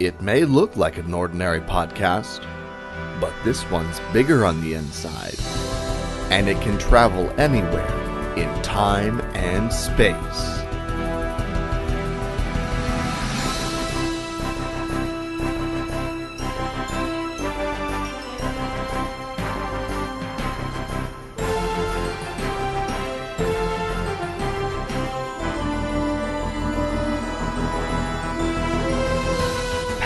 It may look like an ordinary podcast, but this one's bigger on the inside, and it can travel anywhere in time and space.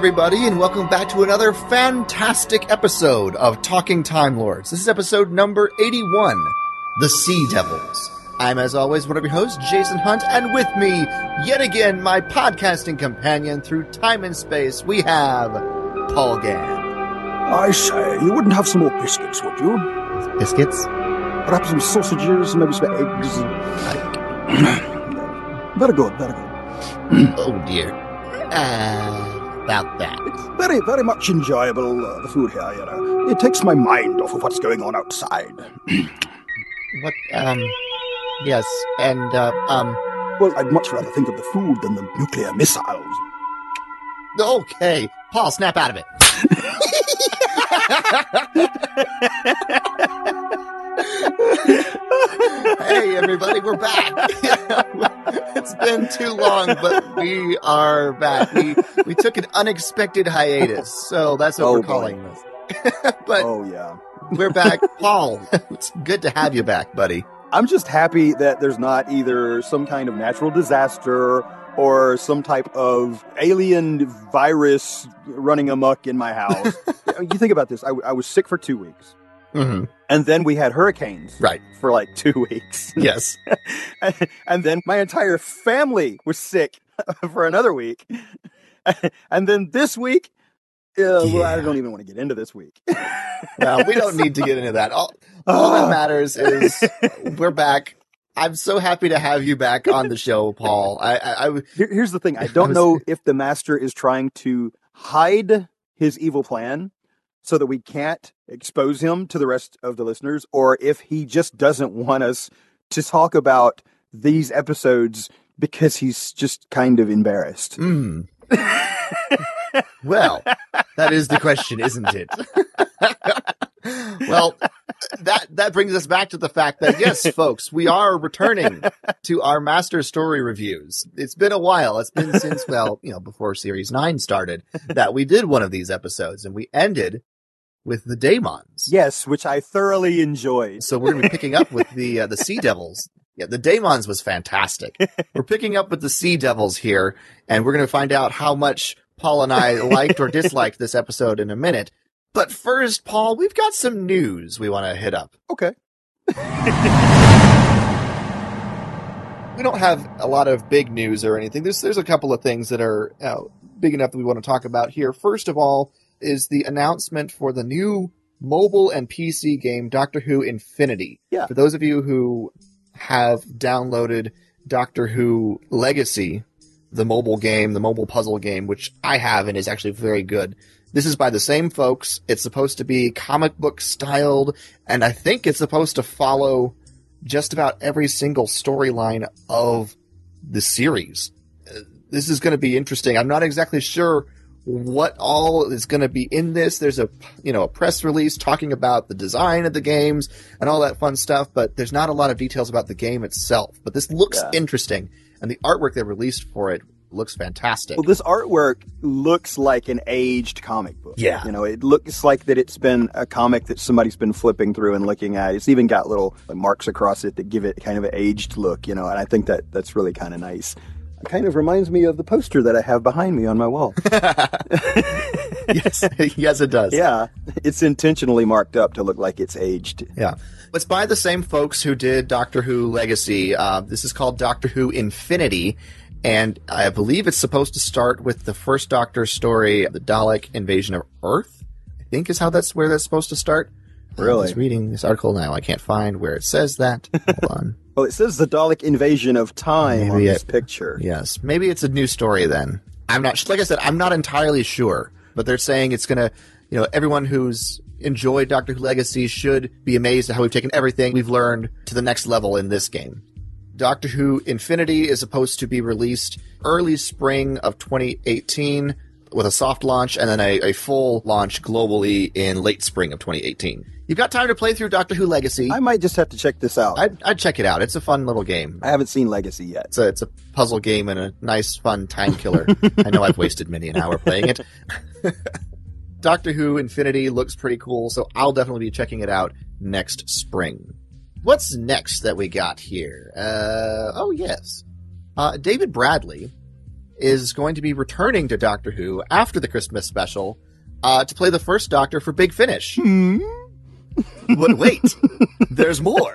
Everybody, and welcome back to another fantastic episode of Talking Time Lords. This is episode number 81 The Sea Devils. I'm, as always, one of your hosts, Jason Hunt, and with me, yet again, my podcasting companion through time and space, we have Paul Gann. I say, you wouldn't have some more biscuits, would you? Biscuits? Perhaps some sausages, maybe some eggs. very good, very good. Oh, dear. Uh, about that. It's very, very much enjoyable, uh, the food here, you know. It takes my mind off of what's going on outside. What, um, yes, and, uh, um, well, I'd much rather think of the food than the nuclear missiles. okay. Paul, snap out of it. Hey everybody, we're back. it's been too long, but we are back. We we took an unexpected hiatus, so that's what Oh, we're calling this. but Oh, yeah. we're back. Paul, it's good to have you back, buddy. I'm just happy that there's not either some kind of natural disaster or some type of alien virus running amok in my house. you think about this. I, I was sick for two weeks. Mm-hmm. And then we had hurricanes Right. for like two weeks. Yes. and then my entire family was sick for another week. and then this week, uh, well, I don't even want to get into this week. Well, we don't need to get into that. All, all that matters is we're back. I'm so happy to have you back on the show, Paul. I, I, I Here- here's the thing I don't was- know if the master is trying to hide his evil plan so that we can't expose him to the rest of the listeners, or if he just doesn't want us to talk about these episodes because he's just kind of embarrassed. Mm. well, that is the question, isn't it? Well, that that brings us back to the fact that yes, folks, we are returning to our master story reviews. It's been a while. It's been since well, you know, before series 9 started that we did one of these episodes and we ended with the Daemons. Yes, which I thoroughly enjoyed. So we're going to be picking up with the uh, the Sea Devils. Yeah, the Daemons was fantastic. We're picking up with the Sea Devils here, and we're going to find out how much Paul and I liked or disliked this episode in a minute. But first, Paul, we've got some news we want to hit up. Okay. We don't have a lot of big news or anything. There's there's a couple of things that are uh, big enough that we want to talk about here. First of all, is the announcement for the new mobile and PC game Doctor Who Infinity. Yeah. For those of you who have downloaded Doctor Who Legacy, the mobile game, the mobile puzzle game, which I have and is actually very good. This is by the same folks. It's supposed to be comic book styled, and I think it's supposed to follow just about every single storyline of the series. This is going to be interesting. I'm not exactly sure what all is going to be in this. There's a, you know, a press release talking about the design of the games and all that fun stuff, but there's not a lot of details about the game itself. But this looks Yeah. interesting, and the artwork they released for it looks fantastic. Well, this artwork looks like an aged comic book. Yeah. You know, it looks like that it's been a comic that somebody's been flipping through and looking at. It's even got little marks across it that give it kind of an aged look, you know, and I think that that's really kind of nice. It kind of reminds me of the poster that I have behind me on my wall. yes, yes, it does. Yeah, it's intentionally marked up to look like it's aged. Yeah. It's by the same folks who did Doctor Who Legacy. Uh, this is called Doctor Who Infinity, and I believe it's supposed to start with the first Doctor story, the Dalek invasion of Earth. I think is how that's where that's supposed to start. Really? I'm just reading this article now. I can't find where it says that. Hold on. Well, it says the Dalek invasion of time on Maybe this it- picture. Yes, maybe it's a new story then. I'm not like I said. I'm not entirely sure, but they're saying it's gonna. You know, everyone who's enjoyed Doctor Who Legacy should be amazed at how we've taken everything we've learned to the next level in this game. Doctor Who Infinity is supposed to be released early spring of 2018 with a soft launch and then a, a full launch globally in late spring of 2018. You've got time to play through Doctor Who Legacy. I might just have to check this out. I'd, I'd check it out. It's a fun little game. I haven't seen Legacy yet. It's a it's a puzzle game and a nice fun time killer. I know I've wasted many an hour playing it. Doctor Who Infinity looks pretty cool, so I'll definitely be checking it out next spring. What's next that we got here? Uh, oh yes, uh, David Bradley is going to be returning to Doctor Who after the Christmas special uh, to play the first Doctor for Big Finish. but wait, there's more.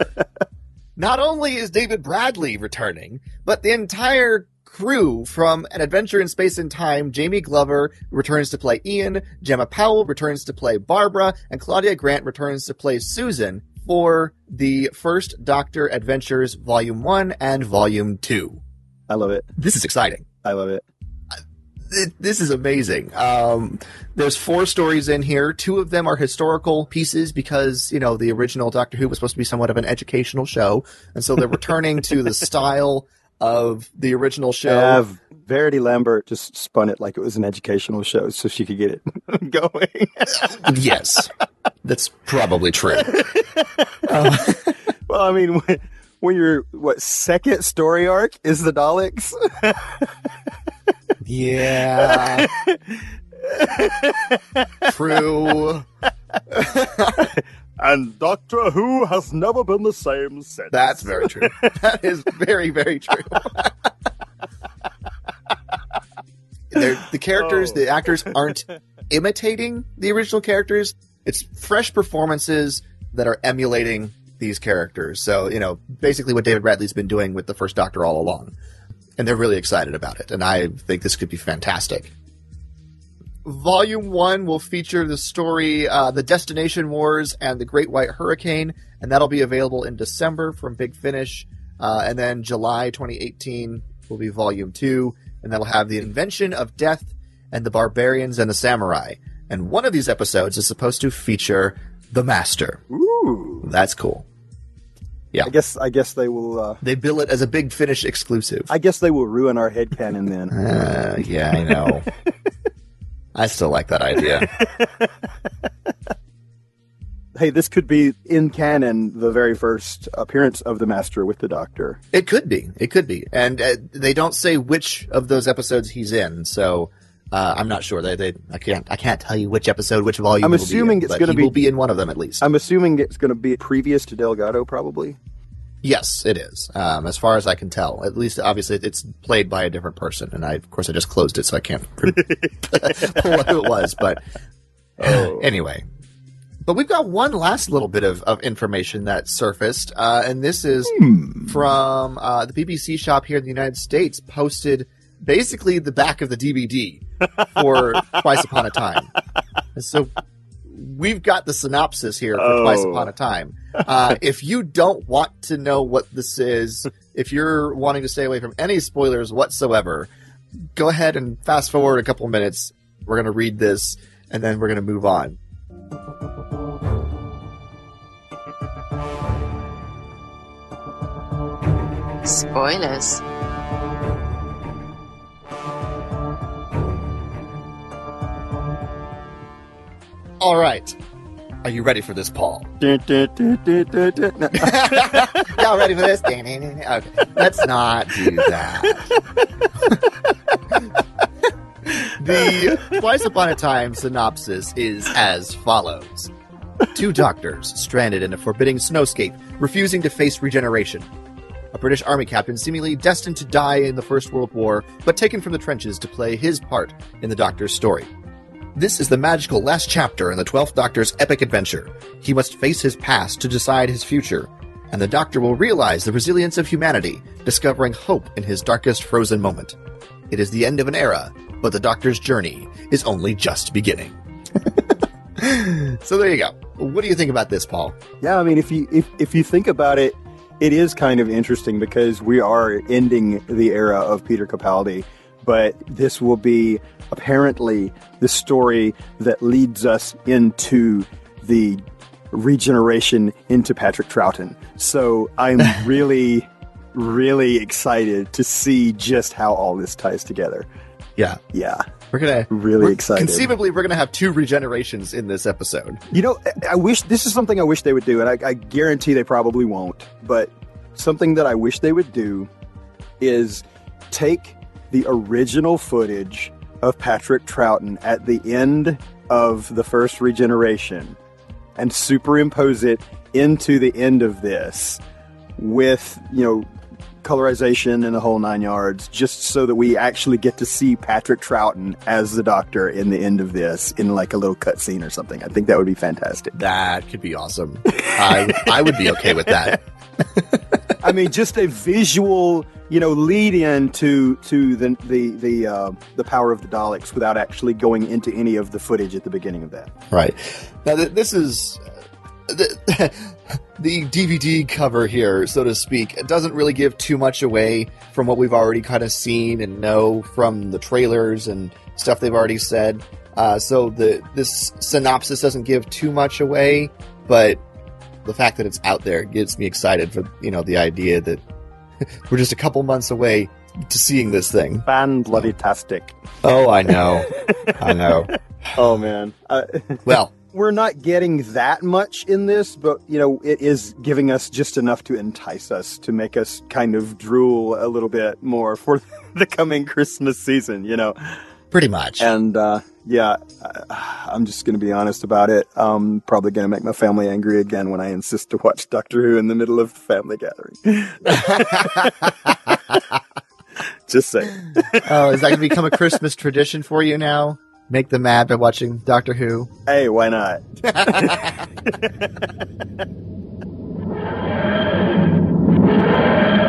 Not only is David Bradley returning, but the entire crew from An Adventure in Space and Time, Jamie Glover returns to play Ian, Jemma Powell returns to play Barbara, and Claudia Grant returns to play Susan for the first Doctor Adventures Volume 1 and Volume 2. I love it. This is exciting I love it. it, this is amazing. Um, there's four stories in here. Two of them are historical pieces because, you know, the original Doctor Who was supposed to be somewhat of an educational show. And so they're returning to the style of the original show. Have Verity Lambert just spun it like it was an educational show so she could get it going. yes. That's probably true. well, I mean, when, when your what second story arc is the Daleks? Yeah. true. and Doctor Who has never been the same since. That's very true. That is very, very true. The characters, Oh. the actors aren't imitating the original characters. It's fresh performances that are emulating these characters. So, you know, basically what David Bradley's been doing with the first Doctor all along. And they're really excited about it. And I think this could be fantastic. Volume 1 will feature the story uh, The Destination Wars and the Great White Hurricane, and that'll be available in December from Big Finish. Uh, and then July 2018 will be Volume 2, and that'll have The Invention of Death and the Barbarians and the Samurai. And one of these episodes is supposed to feature the Master. Ooh. That's cool. Yeah, I guess I guess they will. Uh, They bill it as a Big Finish exclusive. I guess they will ruin our headcanon then. Uh, yeah, I know. I still like that idea. hey, this could be in canon the very first appearance of the Master with the Doctor. It could be. It could be. And uh, they don't say which of those episodes he's in, so uh, I'm not sure. They, they, I can't, I can't tell you which episode, which volume. I'm assuming in, it's gonna be- will be in one of them at least. I'm assuming it's going to be previous to Delgado, probably. yes, it is. Um, as far as I can tell, at least obviously it's played by a different person, and I, of course, I just closed it, so I can't pull what it was. But Oh. anyway. But we've got one last little bit of, of information that surfaced, uh, and this is from uh, the BBC shop here in the United States, posted basically the back of the DVD for Twice Upon a Time. So we've got the synopsis here for Twice Oh. Upon a Time. Uh, if you don't want to know what this is, if you're wanting to stay away from any spoilers whatsoever, go ahead and fast forward a couple minutes. We're going to read this and then we're going to move on. Spoilers. All right. Are you ready for this, Paul? Y'all ready for this? Okay, let's not do that. the Twice Upon a Time synopsis is as follows Two doctors stranded in a forbidding snowscape, refusing to face regeneration. A British army captain seemingly destined to die in the First World War, but taken from the trenches to play his part in the doctor's story. This is the magical last chapter in the 12th Doctor's epic adventure. He must face his past to decide his future, and the Doctor will realize the resilience of humanity, discovering hope in his darkest frozen moment. It is the end of an era, but the Doctor's journey is only just beginning. so there you go. What do you think about this, Paul? Yeah, I mean, if you if if you think about it, it is kind of interesting because we are ending the era of Peter Capaldi, but this will be apparently the story that leads us into the regeneration into Patrick Troughton. So I'm really, really excited to see just how all this ties together. Yeah, Yeah, we're gonna really we're- excited. Conceivably, we're gonna have two regenerations in this episode. You know, I- I wish this is something I wish they would do, and I, I guarantee they probably won't. But something that I wish they would do is take the original footage of Patrick Troughton at the end of the first regeneration and superimpose it into the end of this with, you know, colorization and the whole nine yards, just so that we actually get to see Patrick Troughton as the doctor in the end of this in like a little cutscene or something. I think that would be fantastic. That could be awesome. I I would be okay with that. I mean, just a visual, you know, lead in to to the the the uh, the power of the Daleks without actually going into any of the footage at the beginning of that. Right. Now, th- this is. The, the DVD cover here, so to speak, it doesn't really give too much away from what we've already kind of seen and know from the trailers and stuff they've already said. Uh, so the this synopsis doesn't give too much away, but the fact that it's out there gets me excited for you know the idea that we're just a couple months away to seeing this thing. Fan bloody tastic. Oh, I know, I know. Oh man. Uh, Well, we're not getting that much in this, but you know, it is giving us just enough to entice us to make us kind of drool a little bit more for the coming Christmas season, you know. pretty much. And uh, yeah, I'm just going to be honest about it. I'm probably going to make my family angry again when I insist to watch Doctor Who in the middle of the family gathering. just saying. Oh, is that going to become a Christmas tradition for you now? Make them mad by watching Doctor Who? Hey, why not?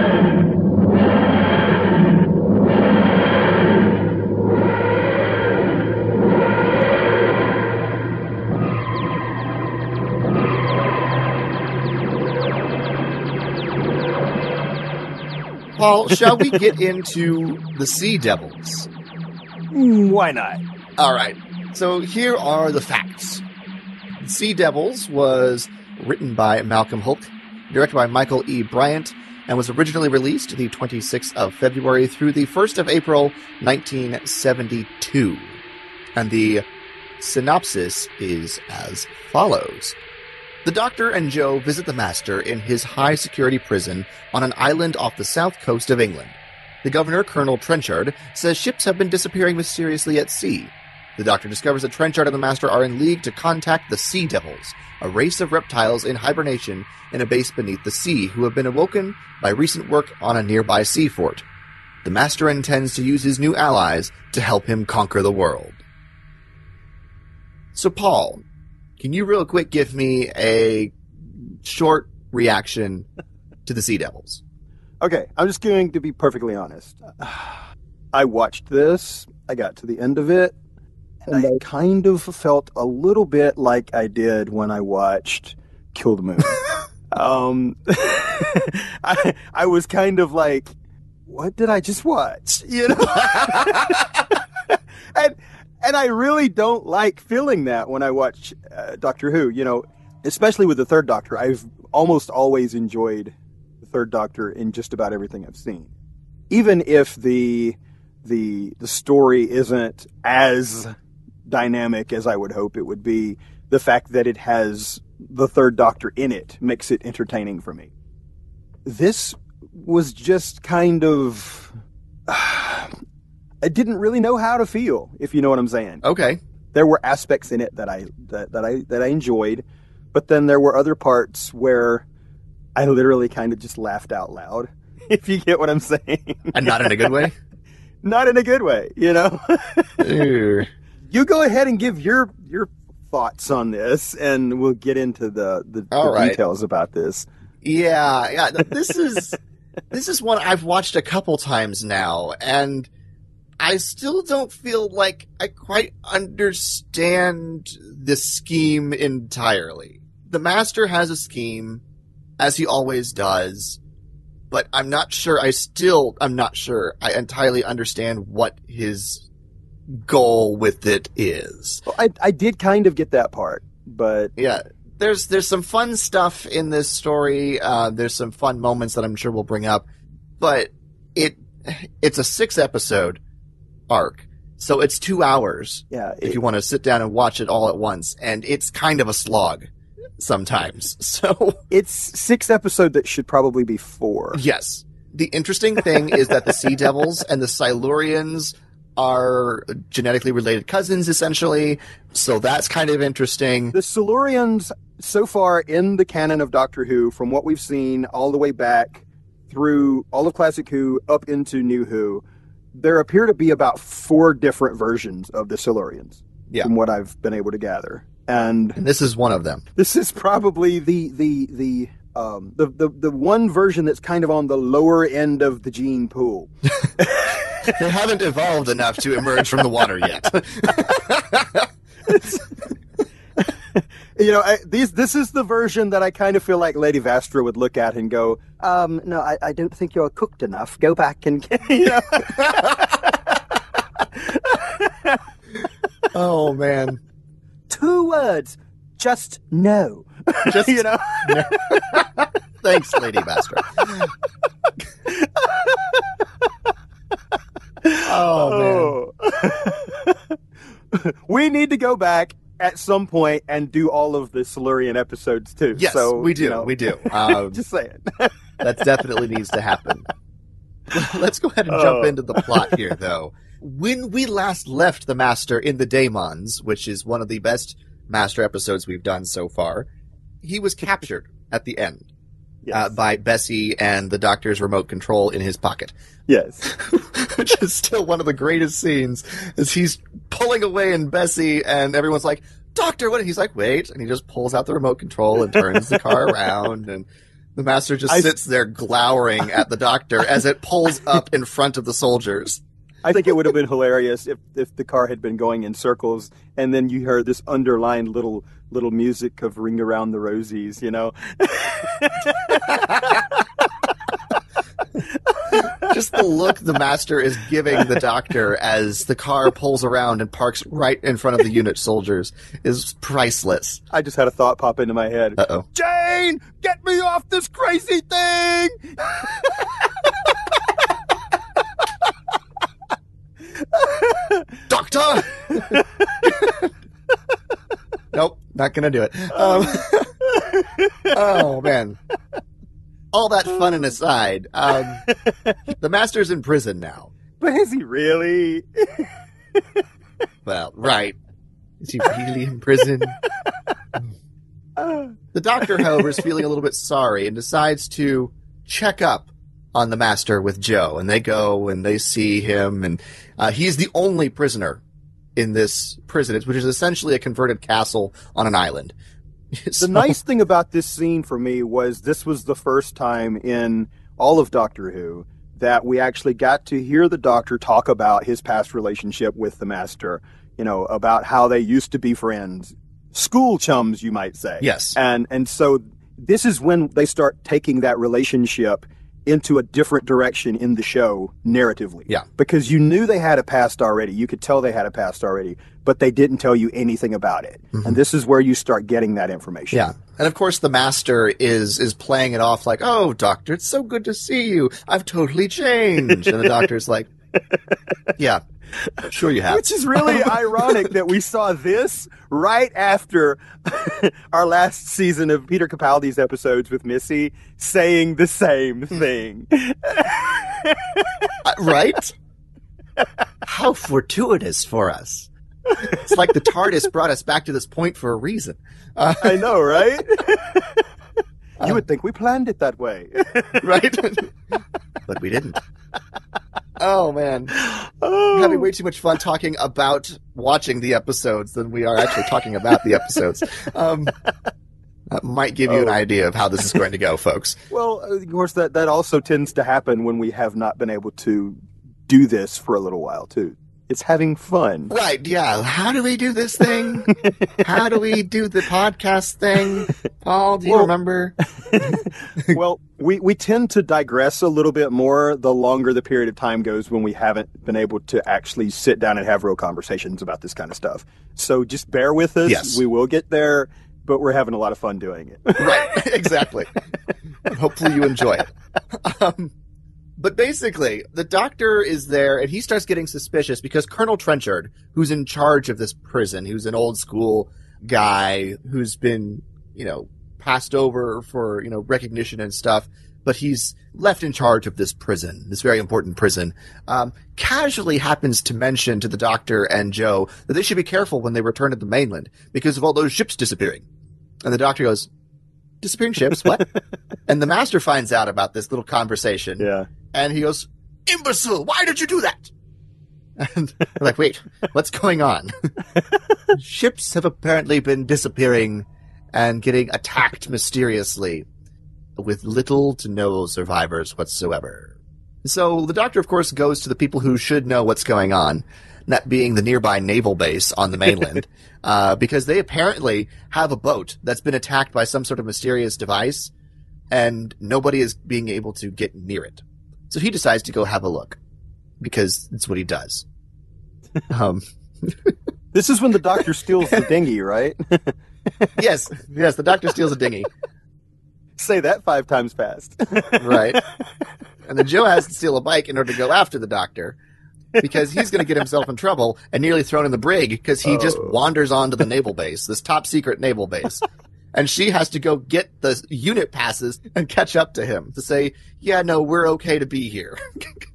Paul, shall we get into the Sea Devils? Why not? All right. So here are the facts. Sea Devils was written by Malcolm Hulke, directed by Michael E. Briant, and was originally released the 26th of February through the 1st of April 1972. And the synopsis is as follows. The Doctor and Jo visit the Master in his high security prison on an island off the south coast of England. The Governor, Colonel Trenchard, says ships have been disappearing mysteriously at sea. The Doctor discovers that Trenchard and the Master are in league to contact the Sea Devils, a race of reptiles in hibernation in a base beneath the sea who have been awoken by recent work on a nearby sea fort. The Master intends to use his new allies to help him conquer the world. So, Paul, can you real quick give me a short reaction to the Sea Devils? Okay, I'm just going to be perfectly honest. I watched this, I got to the end of it, and I kind of felt a little bit like I did when I watched Kill the Moon. um, I, I was kind of like, what did I just watch? You know? and, and I really don't like feeling that when I watch uh, Doctor Who, you know, especially with the third Doctor. I've almost always enjoyed the third Doctor in just about everything I've seen. Even if the the the story isn't as dynamic as I would hope it would be, the fact that it has the third Doctor in it makes it entertaining for me. This was just kind of I didn't really know how to feel, if you know what I'm saying Okay. there were aspects in it that I that, that I that I enjoyed, but then there were other parts where I literally kind of just laughed out loud. If you get what I'm saying, And not in a good way? not in a good way, you know. You go ahead and give your your thoughts on this, and we'll get into the the, the right. details about this. Yeah, yeah. This is this is one I've watched a couple times now, and I still don't feel like I quite understand the scheme entirely. The master has a scheme, as he always does, but I'm not sure. I still, I'm not sure. I entirely understand what his goal with it is. Well, I I did kind of get that part, but yeah there's there's some fun stuff in this story uh, there's some fun moments that i'm sure we'll bring up but it it's a six episode arc. So it's two hours yeah, if you want to sit down and watch it all at once and it's kind of a slog sometimes so. It's six episode that should probably be four. yes. The interesting thing is that the sea devils and the silurians are genetically related cousins essentially so that's kind of interesting. The Silurians, so far in the canon of Doctor Who, from what we've seen all the way back through all of Classic Who up into New Who, there appear to be about four different versions of the Silurians, Yeah. from what I've been able to gather. And and this is one of them this is probably the the the um, the, the the one version that's kind of on the lower end of the gene pool. they haven't evolved enough to emerge from the water yet. You know, I, these this is the version that I kind of feel like Lady Vastra would look at and go, um, "No, I, I don't think you're cooked enough. Go back and you know." oh man. two words, just no. Just you know, thanks, Lady Master. oh Oh. we need to go back at some point and do all of the Silurian episodes too. Yes, so, we do. you know, We do. Um, just saying. that definitely needs to happen. Let's go ahead and jump Oh. into the plot here, though. When we last left the Master in the Daemons, which is one of the best Master episodes we've done so far, he was captured at the end Yes. uh, by Bessie and the Doctor's remote control in his pocket. yes. which is still one of the greatest scenes, is he's pulling away and Bessie and everyone's like, Doctor, what? He's like, wait, and he just pulls out the remote control and turns the car around and the master just I- sits there glowering at the doctor as it pulls up in front of the soldiers. I think it would have been hilarious if, if the car had been going in circles and then you heard this underlined little little music of Ring Around the Rosies, you know? Just the look the master is giving the doctor as the car pulls around and parks right in front of the unit soldiers is priceless. I just had a thought pop into my head. Uh oh. Jane, get me off this crazy thing! Doctor! nope, not gonna do it. Um, oh man. All that fun and aside, um, the master's in prison now. But is he really? Well, right. Is he really in prison? The doctor, however, is feeling a little bit sorry and decides to check up on the master with Jo. And they go and they see him, and uh, he's the only prisoner in this prison, which is essentially a converted castle on an island. the nice thing about this scene for me was this was the first time in all of Doctor Who that we actually got to hear the Doctor talk about his past relationship with the Master. You know, about how they used to be friends, school chums, you might say. Yes. And and so this is when they start taking that relationship into a different direction in the show narratively. Yeah. Because you knew they had a past already. You could tell they had a past already, but they didn't tell you anything about it. Mm-hmm. And this is where you start getting that information. Yeah. And of course the master is is playing it off like, "Oh, doctor, it's so good to see you. I've totally changed." And the doctor's like, "Yeah. Sure you have." Which is really ironic that we saw this right after our last season of Peter Capaldi's episodes with Missy saying the same thing. Uh, right? How fortuitous for us. It's like the TARDIS brought us back to this point for a reason. Uh, I know, right? you would think we planned it that way. right? but we didn't. Oh man, Oh. having way too much fun talking about watching the episodes than we are actually talking about the episodes. Um, that might give you an Oh. idea of how this is going to go, folks. Well, of course, that, that also tends to happen when we have not been able to do this for a little while, too. It's having fun. Right? Yeah. How do we do this thing? How do we do the podcast thing? Paul, do you Well- remember? well, we, we tend to digress a little bit more the longer the period of time goes when we haven't been able to actually sit down and have real conversations about this kind of stuff. So just bear with us. Yes. We will get there, but we're having a lot of fun doing it. right. Exactly. Hopefully you enjoy it. Um, but basically, the doctor is there and he starts getting suspicious because Colonel Trenchard, who's in charge of this prison, who's an old school guy who's been, you know, passed over for, you know, recognition and stuff, but he's left in charge of this prison, this very important prison, um, casually happens to mention to the doctor and Jo that they should be careful when they return to the mainland because of all those ships disappearing. And the doctor goes, disappearing ships? What? and the master finds out about this little conversation yeah. And he goes, imbecile, why did you do that? And we're like, wait, what's going on? Ships have apparently been disappearing and getting attacked mysteriously with little to no survivors whatsoever. So the doctor, of course, goes to the people who should know what's going on, that being the nearby naval base on the mainland, uh, because they apparently have a boat that's been attacked by some sort of mysterious device, and nobody is being able to get near it. So he decides to go have a look, because it's what he does. Um, This is when the doctor steals the dinghy, right? yes, yes, the doctor steals a dinghy, Say that five times fast. right? And then Jo has to steal a bike in order to go after the doctor. Because he's going to get himself in trouble and nearly thrown in the brig because he just Oh. wanders onto the naval base, this top secret naval base. And she has to go get the unit passes and catch up to him to say, yeah, no, we're okay to be here.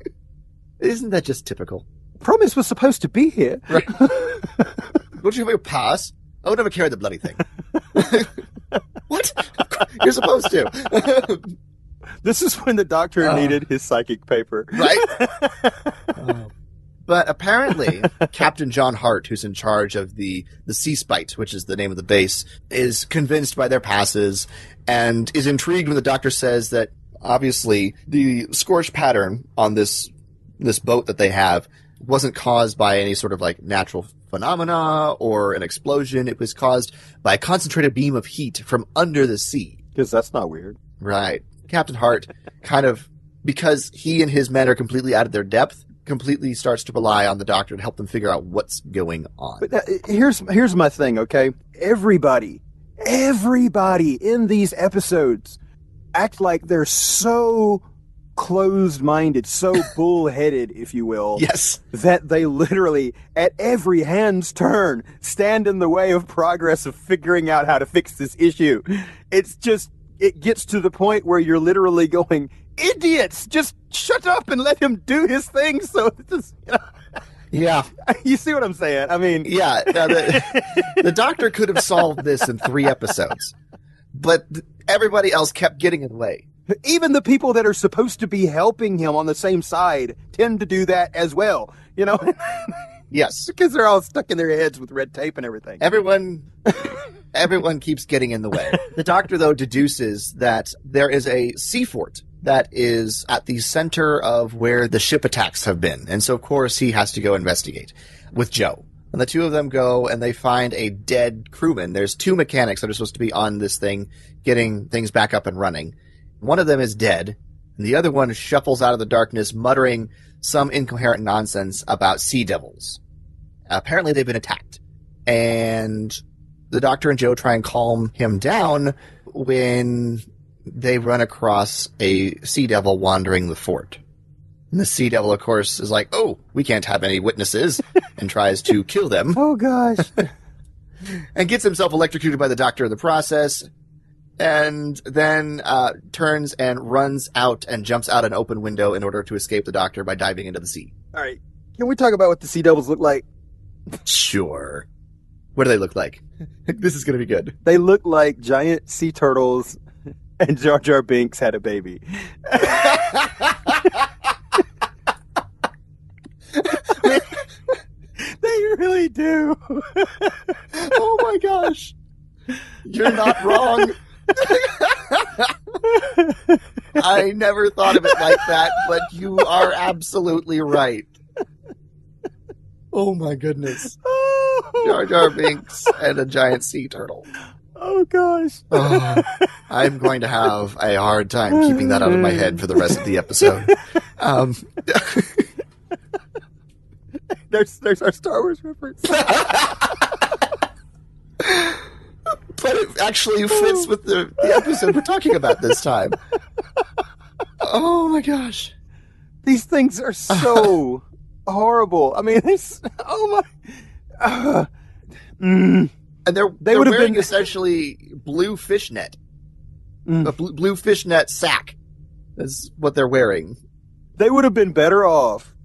Isn't that just typical? Promise was supposed to be here. Don't you have your pass? I would never carry the bloody thing. what? You're supposed to. This is when the doctor Oh. needed his psychic paper. right? Oh, But apparently, Captain John Hart, who's in charge of the the Sea Spite, which is the name of the base, is convinced by their passes and is intrigued when the doctor says that obviously the scorch pattern on this this boat that they have wasn't caused by any sort of like natural phenomena or an explosion. It was caused by a concentrated beam of heat from under the sea. Because that's not weird. Right. Captain Hart kind of, because he and his men are completely out of their depth, completely starts to rely on the doctor to help them figure out what's going on. But uh, here's here's my thing, okay? Everybody, everybody in these episodes act like they're so closed-minded, so bullheaded, if you will, Yes. that they literally, at every hand's turn, stand in the way of progress of figuring out how to fix this issue. It's just, it gets to the point where you're literally going, idiots, just shut up and let him do his thing. So this, you, know, Yeah. you see what I'm saying? I mean, Yeah. The, the doctor could have solved this in three episodes, but everybody else kept getting in the way. even the people that are supposed to be helping him on the same side tend to do that as well, you know, Yes. because they're all stuck in their heads with red tape and everything. Everyone, everyone keeps getting in the way. The doctor, though, deduces that there is a sea fort that is at the center of where the ship attacks have been. And so, of course, he has to go investigate with Jo. And the two of them go and they find a dead crewman. There's two mechanics that are supposed to be on this thing, getting things back up and running. One of them is dead, and the other one shuffles out of the darkness, muttering some incoherent nonsense about sea devils. Apparently, they've been attacked. And the doctor and Jo try and calm him down when they run across a sea devil wandering the fort. And the sea devil, of course, is like, oh, we can't have any witnesses, and tries to kill them, Oh gosh. and gets himself electrocuted by the doctor in the process, and then uh, turns and runs out and jumps out an open window in order to escape the doctor by diving into the sea. All right. Can we talk about what the Sea Devils look like? Sure. What do they look like? this is going to be good. They look like giant sea turtles and Jar Jar Binks had a baby. they really do. oh my gosh. You're not wrong. I never thought of it like that, but you are absolutely right. Oh my goodness. Jar Jar Binks and a giant sea turtle. Oh gosh. Oh, I'm going to have a hard time keeping that out of my head for the rest of the episode. Um, there's there's our Star Wars reference. but it actually fits with the, the episode we're talking about this time. Oh my gosh. These things are so horrible. I mean, it's oh my. Uh, mm, And they're They would have wearing been- essentially blue fishnet, Mm. a blue, blue fishnet sack. Is what they're wearing. they would have been better off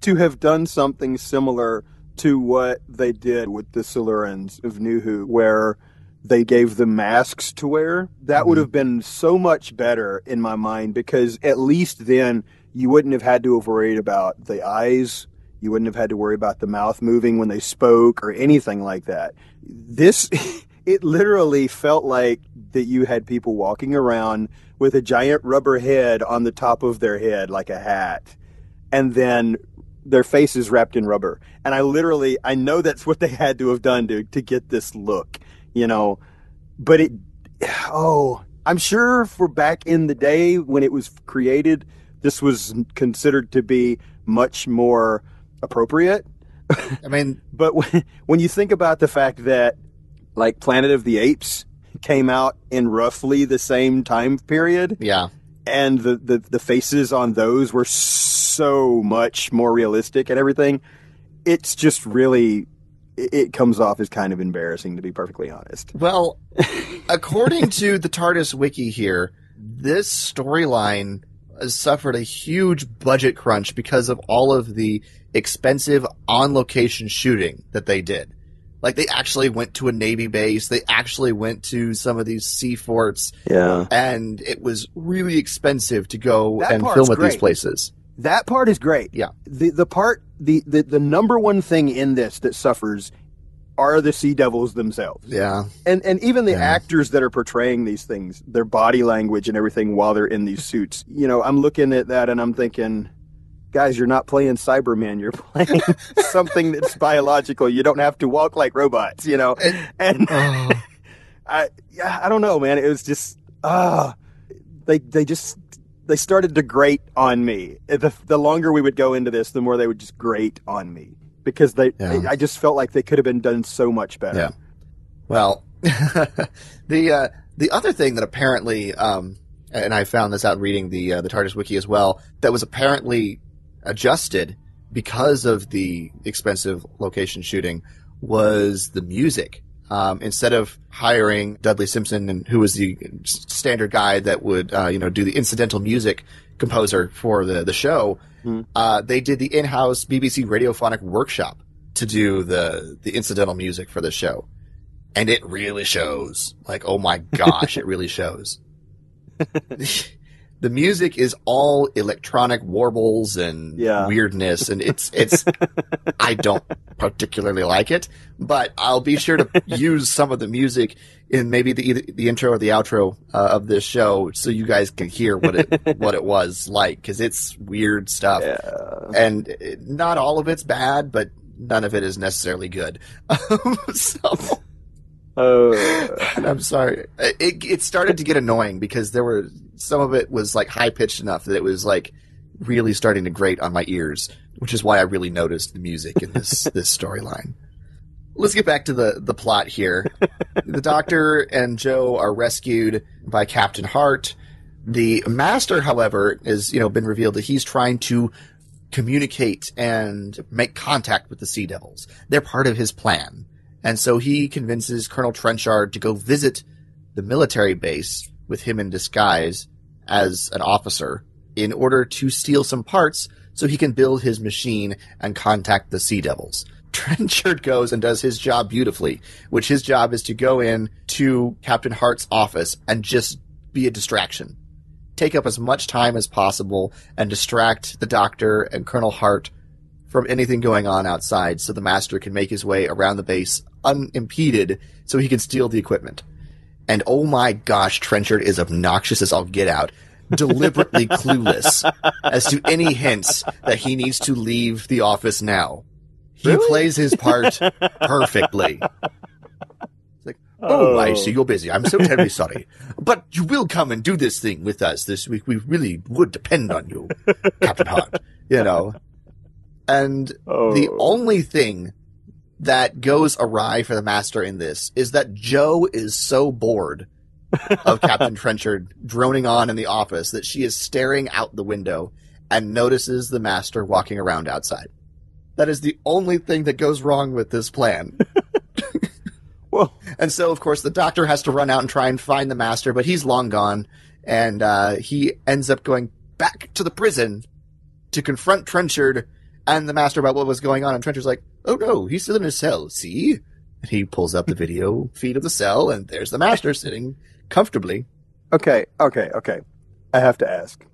to have done something similar to what they did with the Silurians of New Who, where they gave them masks to wear. That would Mhm. have been so much better in my mind because at least then you wouldn't have had to have worried about the eyes. You wouldn't have had to worry about the mouth moving when they spoke or anything like that. This, it literally felt like that you had people walking around with a giant rubber head on the top of their head, like a hat, and then their faces wrapped in rubber. And I literally, I know that's what they had to have done to to get this look, you know. But it, oh, I'm sure for back in the day when it was created, this was considered to be much more appropriate. I mean, But when, when you think about the fact that, like, Planet of the Apes came out in roughly the same time period, yeah, and the, the, the faces on those were so much more realistic and everything, it's just really, it, it comes off as kind of embarrassing, to be perfectly honest. Well, according to the TARDIS wiki here, this storyline has suffered a huge budget crunch because of all of the expensive on location shooting that they did. Like they actually went to a Navy base, they actually went to some of these sea forts, Yeah. and it was really expensive to go That and film at these places. That part is great. Yeah. The the part the, the the number one thing in this that suffers are the sea devils themselves. Yeah. And and even the Yeah. actors that are portraying these things, their body language and everything while they're in these suits. You know, I'm looking at that and I'm thinking, guys, you're not playing Cyberman. You're playing something that's biological. You don't have to walk like robots. You know, and Oh, I yeah, I don't know, man. It was just ah, they they just they started to grate on me. The the longer we would go into this, the more they would just grate on me because they Yeah. I just felt like they could have been done so much better. Yeah. Well, the uh, the other thing that apparently, um, and I found this out reading the uh, the TARDIS wiki as well, that was apparently adjusted because of the expensive location shooting was the music. Um, instead of hiring Dudley Simpson, and who was the standard guy that would uh, you know do the incidental music composer for the the show, Hmm. uh, they did the in-house BBC radiophonic workshop to do the the incidental music for the show, and it really shows. Like, oh my gosh, it really shows. the music is all electronic warbles and Yeah. weirdness, and it's it's. I don't particularly like it, but I'll be sure to use some of the music in maybe the the intro or the outro uh, of this show, so you guys can hear what it what it was like, because it's weird stuff Yeah. and not all of it's bad, but none of it is necessarily good. so, And I'm sorry. It it started to get annoying because there were some of it was like high pitched enough that it was like really starting to grate on my ears, which is why I really noticed the music in this this storyline. Let's get back to the the plot here. the Doctor and Jo are rescued by Captain Hart. The Master, however, is you know been revealed that he's trying to communicate and make contact with the Sea Devils. They're part of his plan. And so he convinces Colonel Trenchard to go visit the military base with him in disguise as an officer in order to steal some parts so he can build his machine and contact the Sea Devils. Trenchard goes and does his job beautifully, which his job is to go in to Captain Hart's office and just be a distraction. Take up as much time as possible and distract the doctor and Colonel Hart from anything going on outside so the master can make his way around the base unimpeded so he can steal the equipment. And oh my gosh, Trenchard is obnoxious as I'll get out, deliberately clueless as to any hints that he needs to leave the office now. He Really? plays his part perfectly. It's like, oh, I oh. see you're busy. I'm so terribly sorry. But you will come and do this thing with us this week. We really would depend on you, Captain Hart. You know? And Oh. the only thing that goes awry for the master in this is that Jo is so bored of Captain Trenchard droning on in the office that she is staring out the window and notices the master walking around outside. That is the only thing that goes wrong with this plan. Well, And so, of course, the doctor has to run out and try and find the master, but he's long gone. And uh, he ends up going back to the prison to confront Trenchard and the master about what was going on. And Trenchard's like, oh no, he's still in his cell, see? And he pulls up the video feed of the cell, and there's the master sitting comfortably. okay, okay, okay. I have to ask.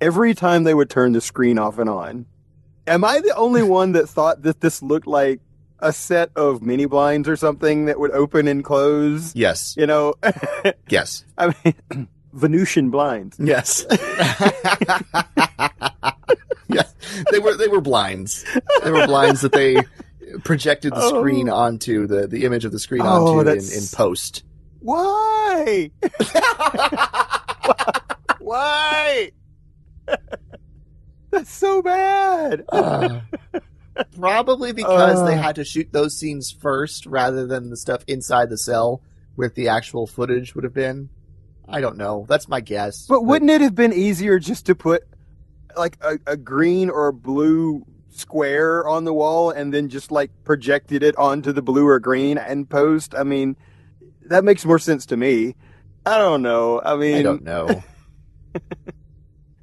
Every time they would turn the screen off and on, am I the only one that thought that this looked like a set of mini blinds or something that would open and close? Yes. You know, Yes. I mean, Venusian blinds. Yes. yes. They were they were blinds. They were blinds that they projected the screen Oh. onto the the image of the screen Oh, onto in, in post. Why? Why? That's so bad. Uh, probably because they Uh. had to shoot those scenes first rather than the stuff inside the cell where the actual footage would have been. I don't know. That's my guess. But wouldn't it have been easier just to put like a, a green or blue square on the wall and then just like projected it onto the blue or green and post? I mean, that makes more sense to me. I don't know. I mean, I don't know.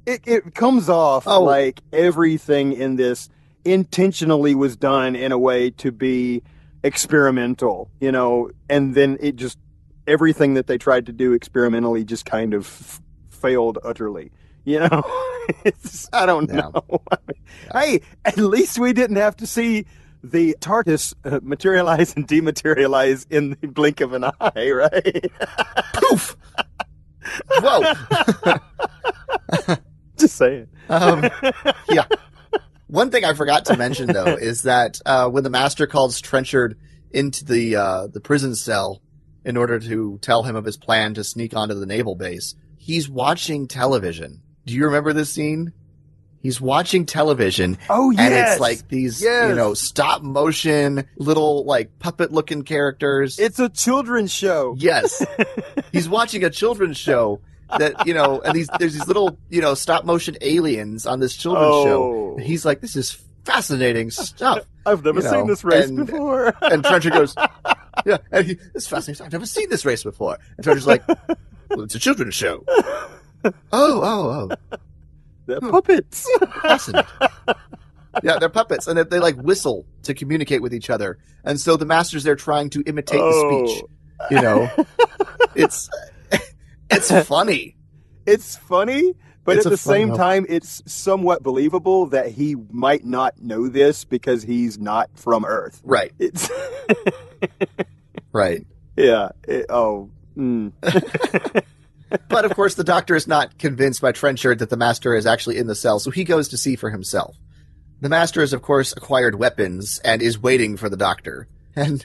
it, it comes off Oh. like everything in this intentionally was done in a way to be experimental, you know, and then it just everything that they tried to do experimentally just kind of f- failed utterly. You know, it's, I don't Yeah. know. Hey, at least we didn't have to see the TARDIS uh, materialize and dematerialize in the blink of an eye, right? Poof. Whoa. just saying. Um, yeah. One thing I forgot to mention though is that uh, when the master calls Trenchard into the uh, the prison cell in order to tell him of his plan to sneak onto the naval base, he's watching television. Do you remember this scene? He's watching television Oh yes, and it's like these, Yes. you know, stop motion little like puppet looking characters. It's a children's show. Yes. He's watching a children's show that, you know, and these there's these little, you know, stop motion aliens on this children's Oh. show. And he's like, This is fascinating stuff. I've never you know, seen this race and- before. And Trenchard goes, Yeah, and he, this is fascinating. I've never seen this race before. And Trenchard's like, Well, it's a children's show. Oh, oh, oh. They're puppets. Fascinating. Yeah, they're puppets, and they, they like whistle to communicate with each other. And so the master's there trying to imitate the speech. You know, it's it's funny. It's funny, but It's at the same moment. time, it's somewhat believable that he might not know this because he's not from Earth. Right, It's right. yeah. it- oh. mm. But of course, the doctor is not convinced by Trenchard that the master is actually in the cell, so he goes to see for himself. The master has, of course, acquired weapons and is waiting for the doctor. And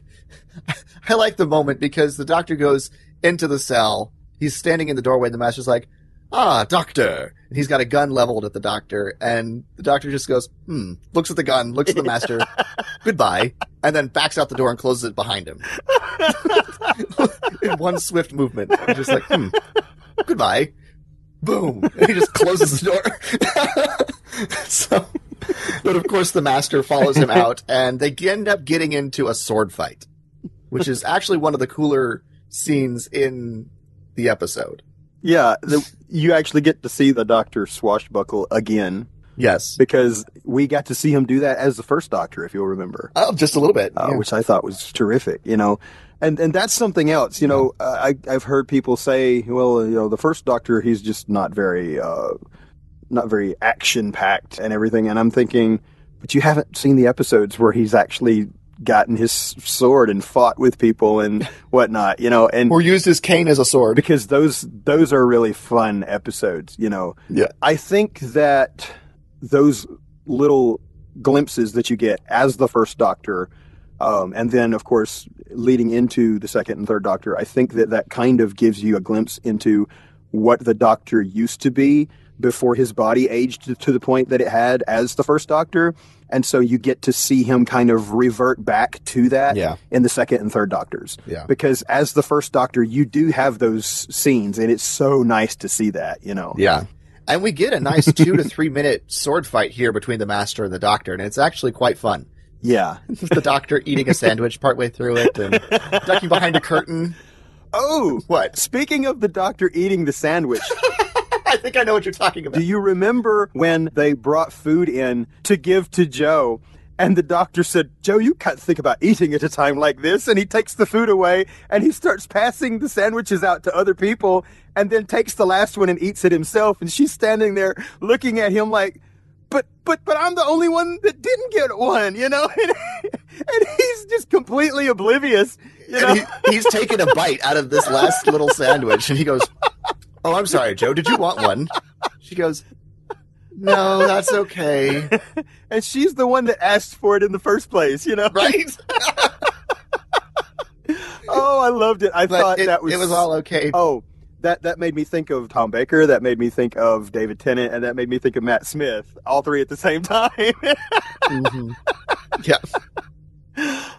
I like the moment because the doctor goes into the cell. He's standing in the doorway, and the master's like, Ah, doctor. And he's got a gun leveled at the doctor, and the doctor just goes, Hmm, looks at the gun, looks at the master, goodbye, and then backs out the door and closes it behind him. in one swift movement. He's just like, hmm, goodbye. Boom. And he just closes the door. so, but of course the master follows him out and they end up getting into a sword fight, which is actually one of the cooler scenes in the episode. Yeah, the, you actually get to see the Doctor swashbuckle again Yes. because we got to see him do that as the first Doctor, if you'll remember. Oh, just a little bit. uh, yeah. which I thought was terrific. You know, and and that's something else. You know, uh, I I've heard people say, well, you know, the first Doctor, he's just not very, uh, not very action packed and everything. And I'm thinking, but you haven't seen the episodes where he's actually gotten his sword and fought with people and whatnot, you know, and Or used his cane as a sword. because those those are really fun episodes, you know. Yeah. I think that those little glimpses that you get as the first Doctor, um, and then of course leading into the second and third Doctor, I think that that kind of gives you a glimpse into what the Doctor used to be before his body aged to the point that it had as the first Doctor, and so you get to see him kind of revert back to that Yeah. in the second and third Doctors Yeah. because as the first doctor you do have those scenes and it's so nice to see that you know Yeah. And we get a nice two to three minute sword fight here between the master and the doctor, and it's actually quite fun. yeah the doctor eating a sandwich partway through it and ducking behind a curtain. oh What? speaking of the doctor eating the sandwich I think I know what you're talking about. do you remember when they brought food in to give to Jo and the doctor said, Jo, you can't think about eating at a time like this. And he takes the food away and he starts passing the sandwiches out to other people and then takes the last one and eats it himself. And she's standing there looking at him like, but, but, but I'm the only one that didn't get one, you know? And, and he's just completely oblivious, you know? And he, he's taking a bite out of this last little sandwich, and he goes, "Oh, I'm sorry, Jo. Did you want one?" She goes, "No, that's okay." and she's the one that asked for it in the first place, you know? Right? Oh, I loved it. I But thought it, that was it was all okay. Oh, that that made me think of Tom Baker. That made me think of David Tennant, and that made me think of Matt Smith. All three at the same time. Mhm. Yeah.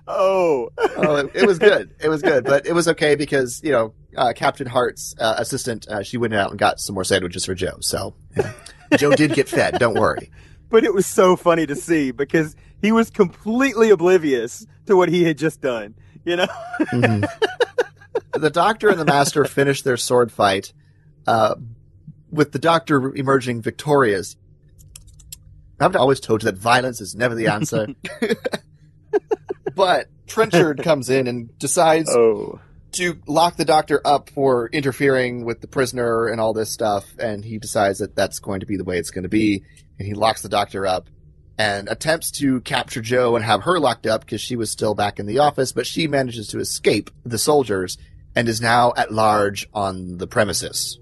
oh, Oh, it, it was good. It was good, but it was okay because you know uh, Captain Hart's uh, assistant uh, she went out and got some more sandwiches for Jo. So yeah. Jo did get fed. Don't worry. but it was so funny to see because he was completely oblivious to what he had just done. You know. the doctor and the master finish their sword fight, uh, with the doctor emerging victorious. I've always told you that violence is never the answer. but Trenchard comes in and decides Oh. To lock the doctor up for interfering with the prisoner and all this stuff, and he decides that that's going to be the way it's going to be, and he locks the doctor up and attempts to capture Jo and have her locked up because she was still back in the office, but she manages to escape the soldiers and is now at large on the premises.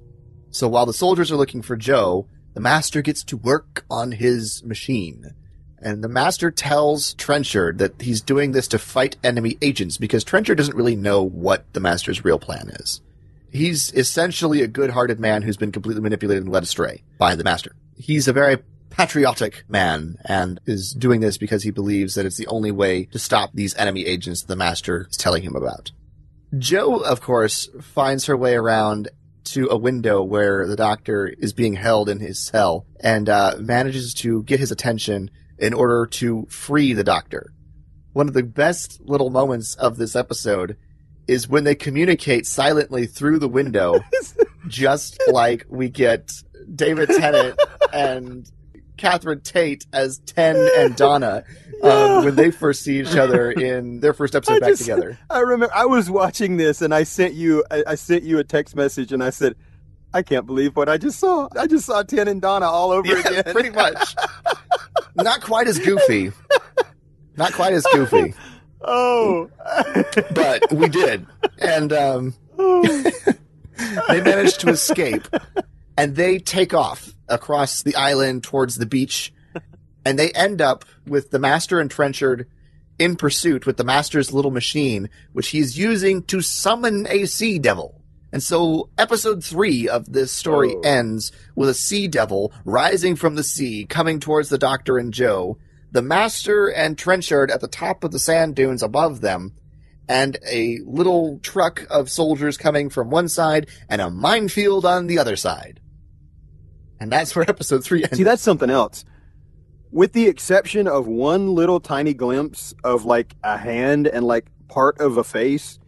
So while the soldiers are looking for Jo, the master gets to work on his machine. And the master tells Trenchard that he's doing this to fight enemy agents because Trenchard doesn't really know what the master's real plan is. He's essentially a good-hearted man who's been completely manipulated and led astray by the master. He's a very patriotic man and is doing this because he believes that it's the only way to stop these enemy agents the master is telling him about. Jo, of course, finds her way around to a window where the doctor is being held in his cell and uh, manages to get his attention in order to free the doctor. One of the best little moments of this episode is when they communicate silently through the window, just like we get David Tennant and Catherine Tate as Ten and Donna Yeah. um, when they first see each other in their first episode I back just- together. I remember I was watching this and I sent you I, I sent you a text message and I said, I can't believe what I just saw. I just saw Ten and Donna all over Yeah, again. pretty much. Not quite as goofy. Not quite as goofy, Oh. but we did. And um, they managed to escape. And they take off across the island towards the beach. And they end up with the Master and Trenchard in pursuit with the Master's little machine, which he's using to summon a sea devil. And so episode three of this story Oh. ends with a sea devil rising from the sea, coming towards the Doctor and Jo, the Master and Trenchard at the top of the sand dunes above them, and a little truck of soldiers coming from one side and a minefield on the other side. And that's where episode three ends. See, that's something else. With the exception of one little tiny glimpse of like a hand and like part of a face,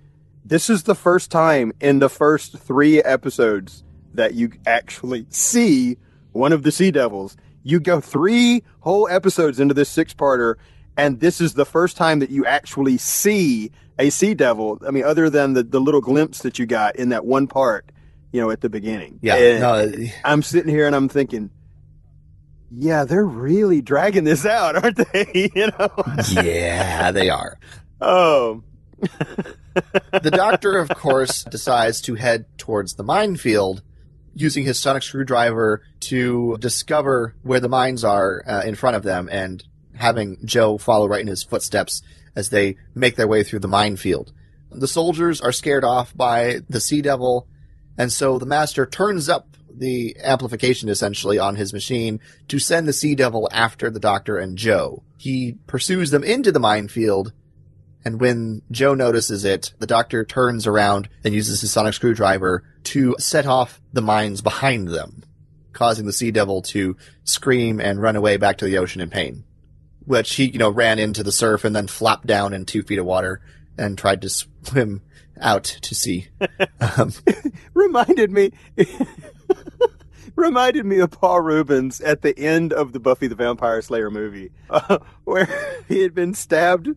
this is the first time in the first three episodes that you actually see one of the Sea Devils. You go three whole episodes into this six parter, and this is the first time that you actually see a Sea Devil. I mean, other than the, the little glimpse that you got in that one part, you know, at the beginning. yeah, no, I'm sitting here and I'm thinking, yeah, they're really dragging this out, aren't they? you know? yeah, they are. Oh. The doctor, of course, decides to head towards the minefield using his sonic screwdriver to discover where the mines are uh, in front of them and having Jo follow right in his footsteps as they make their way through the minefield. The soldiers are scared off by the Sea Devil, and so the master turns up the amplification essentially on his machine to send the Sea Devil after the doctor and Jo. He pursues them into the minefield, and when Jo notices it, the doctor turns around and uses his sonic screwdriver to set off the mines behind them, causing the Sea Devil to scream and run away back to the ocean in pain. Which he, you know, ran into the surf and then flopped down in two feet of water and tried to swim out to sea. Um, reminded me reminded me of Paul Reubens at the end of the Buffy the Vampire Slayer movie, uh, where he had been stabbed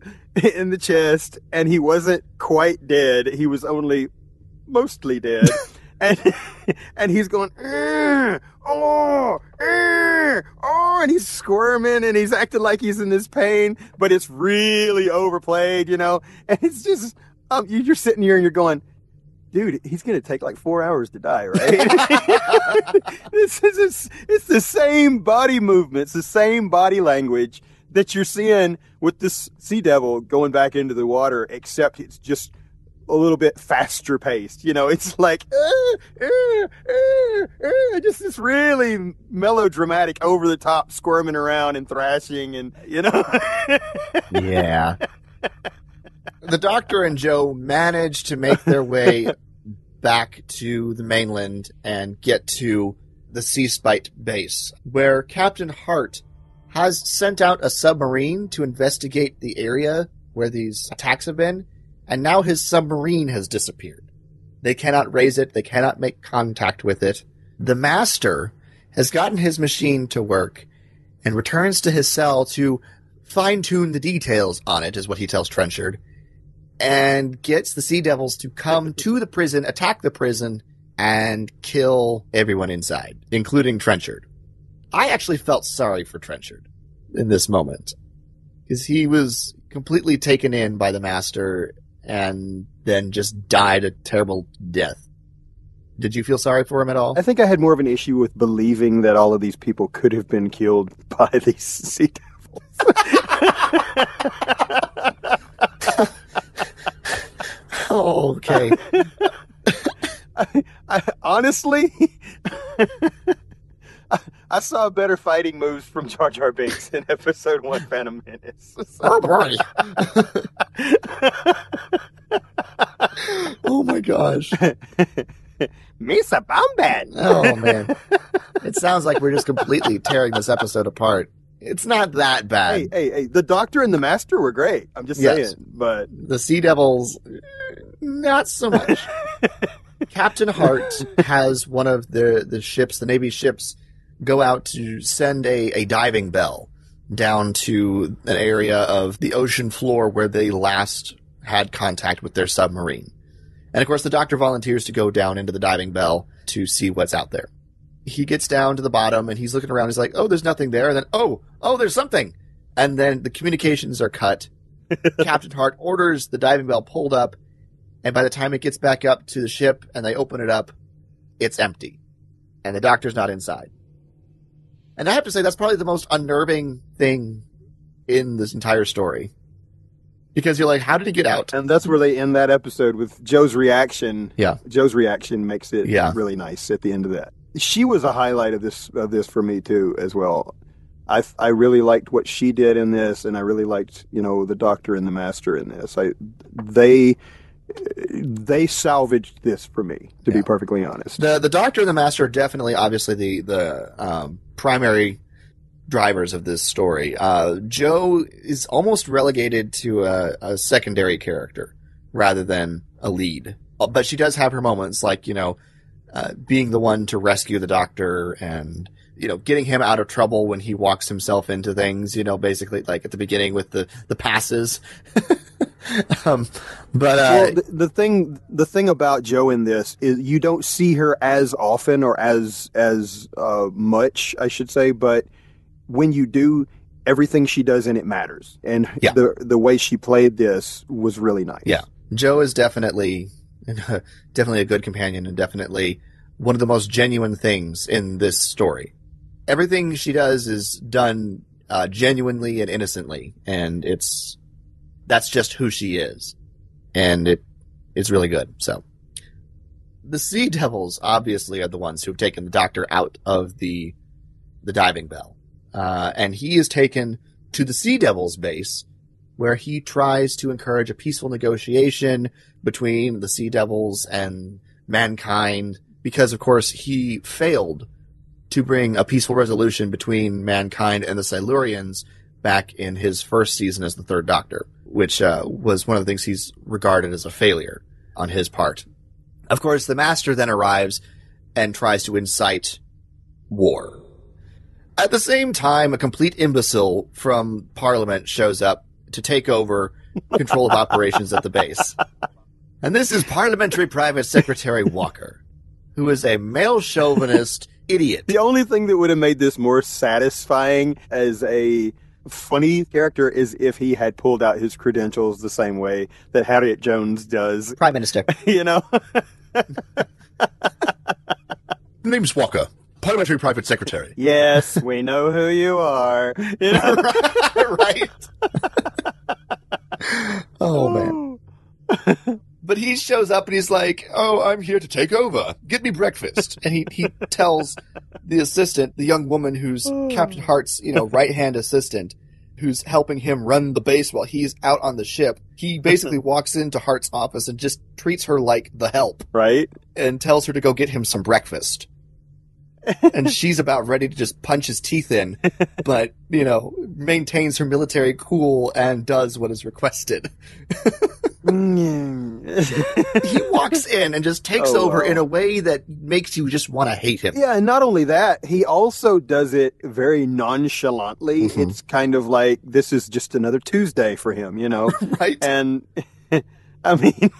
in the chest and he wasn't quite dead. He was only mostly dead. and and he's going, "Eh, oh, eh, oh, and he's squirming and he's acting like he's in this pain, but it's really overplayed, you know. And it's just, um, you're sitting here and you're going, dude, he's gonna take like four hours to die, right? this is it's, the same body movements, the same body language that you're seeing with this sea devil going back into the water, except it's just a little bit faster paced. You know, it's like uh, uh, uh, uh, just this really melodramatic, over the top squirming around and thrashing, and you know. yeah. The doctor and Jo manage to make their way back to the mainland and get to the Sea Spite base, where Captain Hart has sent out a submarine to investigate the area where these attacks have been, and now his submarine has disappeared. They cannot raise it, they cannot make contact with it. The master has gotten his machine to work and returns to his cell to fine tune the details on it, is what he tells Trenchard, and gets the Sea Devils to come to the prison, attack the prison, and kill everyone inside, including Trenchard. I actually felt sorry for Trenchard in this moment because he was completely taken in by the master and then just died a terrible death. Did you feel sorry for him at all? I think I had more of an issue with believing that all of these people could have been killed by these sea devils. oh, okay. I, I, honestly, I, I saw better fighting moves from Jar Jar Binks in Episode One, Phantom Menace. oh boy. oh my gosh. Misa Bomban. Oh man. It sounds like we're just completely tearing this episode apart. It's not that bad. Hey, hey, hey! The Doctor and the Master were great. I'm just Yes. saying, but The Sea Devils, not so much. Captain Hart has one of the, the ships, the Navy ships, go out to send a, a diving bell down to an area of the ocean floor where they last had contact with their submarine. And of course, the doctor volunteers to go down into the diving bell to see what's out there. He gets down to the bottom and he's looking around. He's like, oh, there's nothing there. And then, oh, oh, there's something. And then the communications are cut. Captain Hart orders the diving bell pulled up. And by the time it gets back up to the ship and they open it up, it's empty. And the doctor's not inside. And I have to say, that's probably the most unnerving thing in this entire story. Because you're like, how did he get out? and that's where they end that episode with Jo's reaction. Yeah. Jo's reaction makes it Yeah. really nice at the end of that. She was a highlight of this of this for me too as well. I I really liked what she did in this, and I really liked you know the Doctor and the Master in this. I they they salvaged this for me to be perfectly honest. The the doctor and the master are definitely, obviously, the the um, primary drivers of this story. Uh, Jo is almost relegated to a, a secondary character rather than a lead, Uh, but she does have her moments, like you know, uh, being the one to rescue the doctor and you know getting him out of trouble when he walks himself into things. You know, basically like at the beginning with the the passes. um, but uh, well, the, the thing the thing about Jo in this is you don't see her as often or as as uh, much, I should say, but when you do, everything she does in it matters. And Yeah. the the way she played this was really nice. Yeah. Jo is definitely, definitely a good companion and definitely one of the most genuine things in this story. Everything she does is done uh, genuinely and innocently, and it's that's just who she is, and it it's really good. So, the Sea Devils obviously are the ones who have taken the Doctor out of the the diving bell, uh, and he is taken to the Sea Devils base where he tries to encourage a peaceful negotiation between the Sea Devils and mankind, because of course he failed to bring a peaceful resolution between mankind and the Silurians back in his first season as the Third Doctor, which uh, was one of the things he's regarded as a failure on his part. Of course, the Master then arrives and tries to incite war. At the same time, a complete imbecile from Parliament shows up to take over control of operations at the base. And this is Parliamentary Private Secretary Walker, who is a male chauvinist idiot. The only thing that would have made this more satisfying as a funny character is if he had pulled out his credentials the same way that Harriet Jones does. Prime Minister. You know? Name's Walker, Parliamentary Private Secretary. yes, we know who you are. You know? right? oh, man. But he shows up and he's like, "Oh, I'm here to take over. Get me breakfast." And he he tells the assistant, the young woman who's oh. Captain Hart's, you know, right hand assistant, who's helping him run the base while he's out on the ship. He basically walks into Hart's office and just treats her like the help right? and tells her to go get him some breakfast. And she's about ready to just punch his teeth in, but, you know, maintains her military cool and does what is requested. he walks in and just takes Oh, over wow. in a way that makes you just want to hate him. Yeah, and not only that, he also does it very nonchalantly. Mhm. It's kind of like this is just another Tuesday for him, you know. Right? and I mean,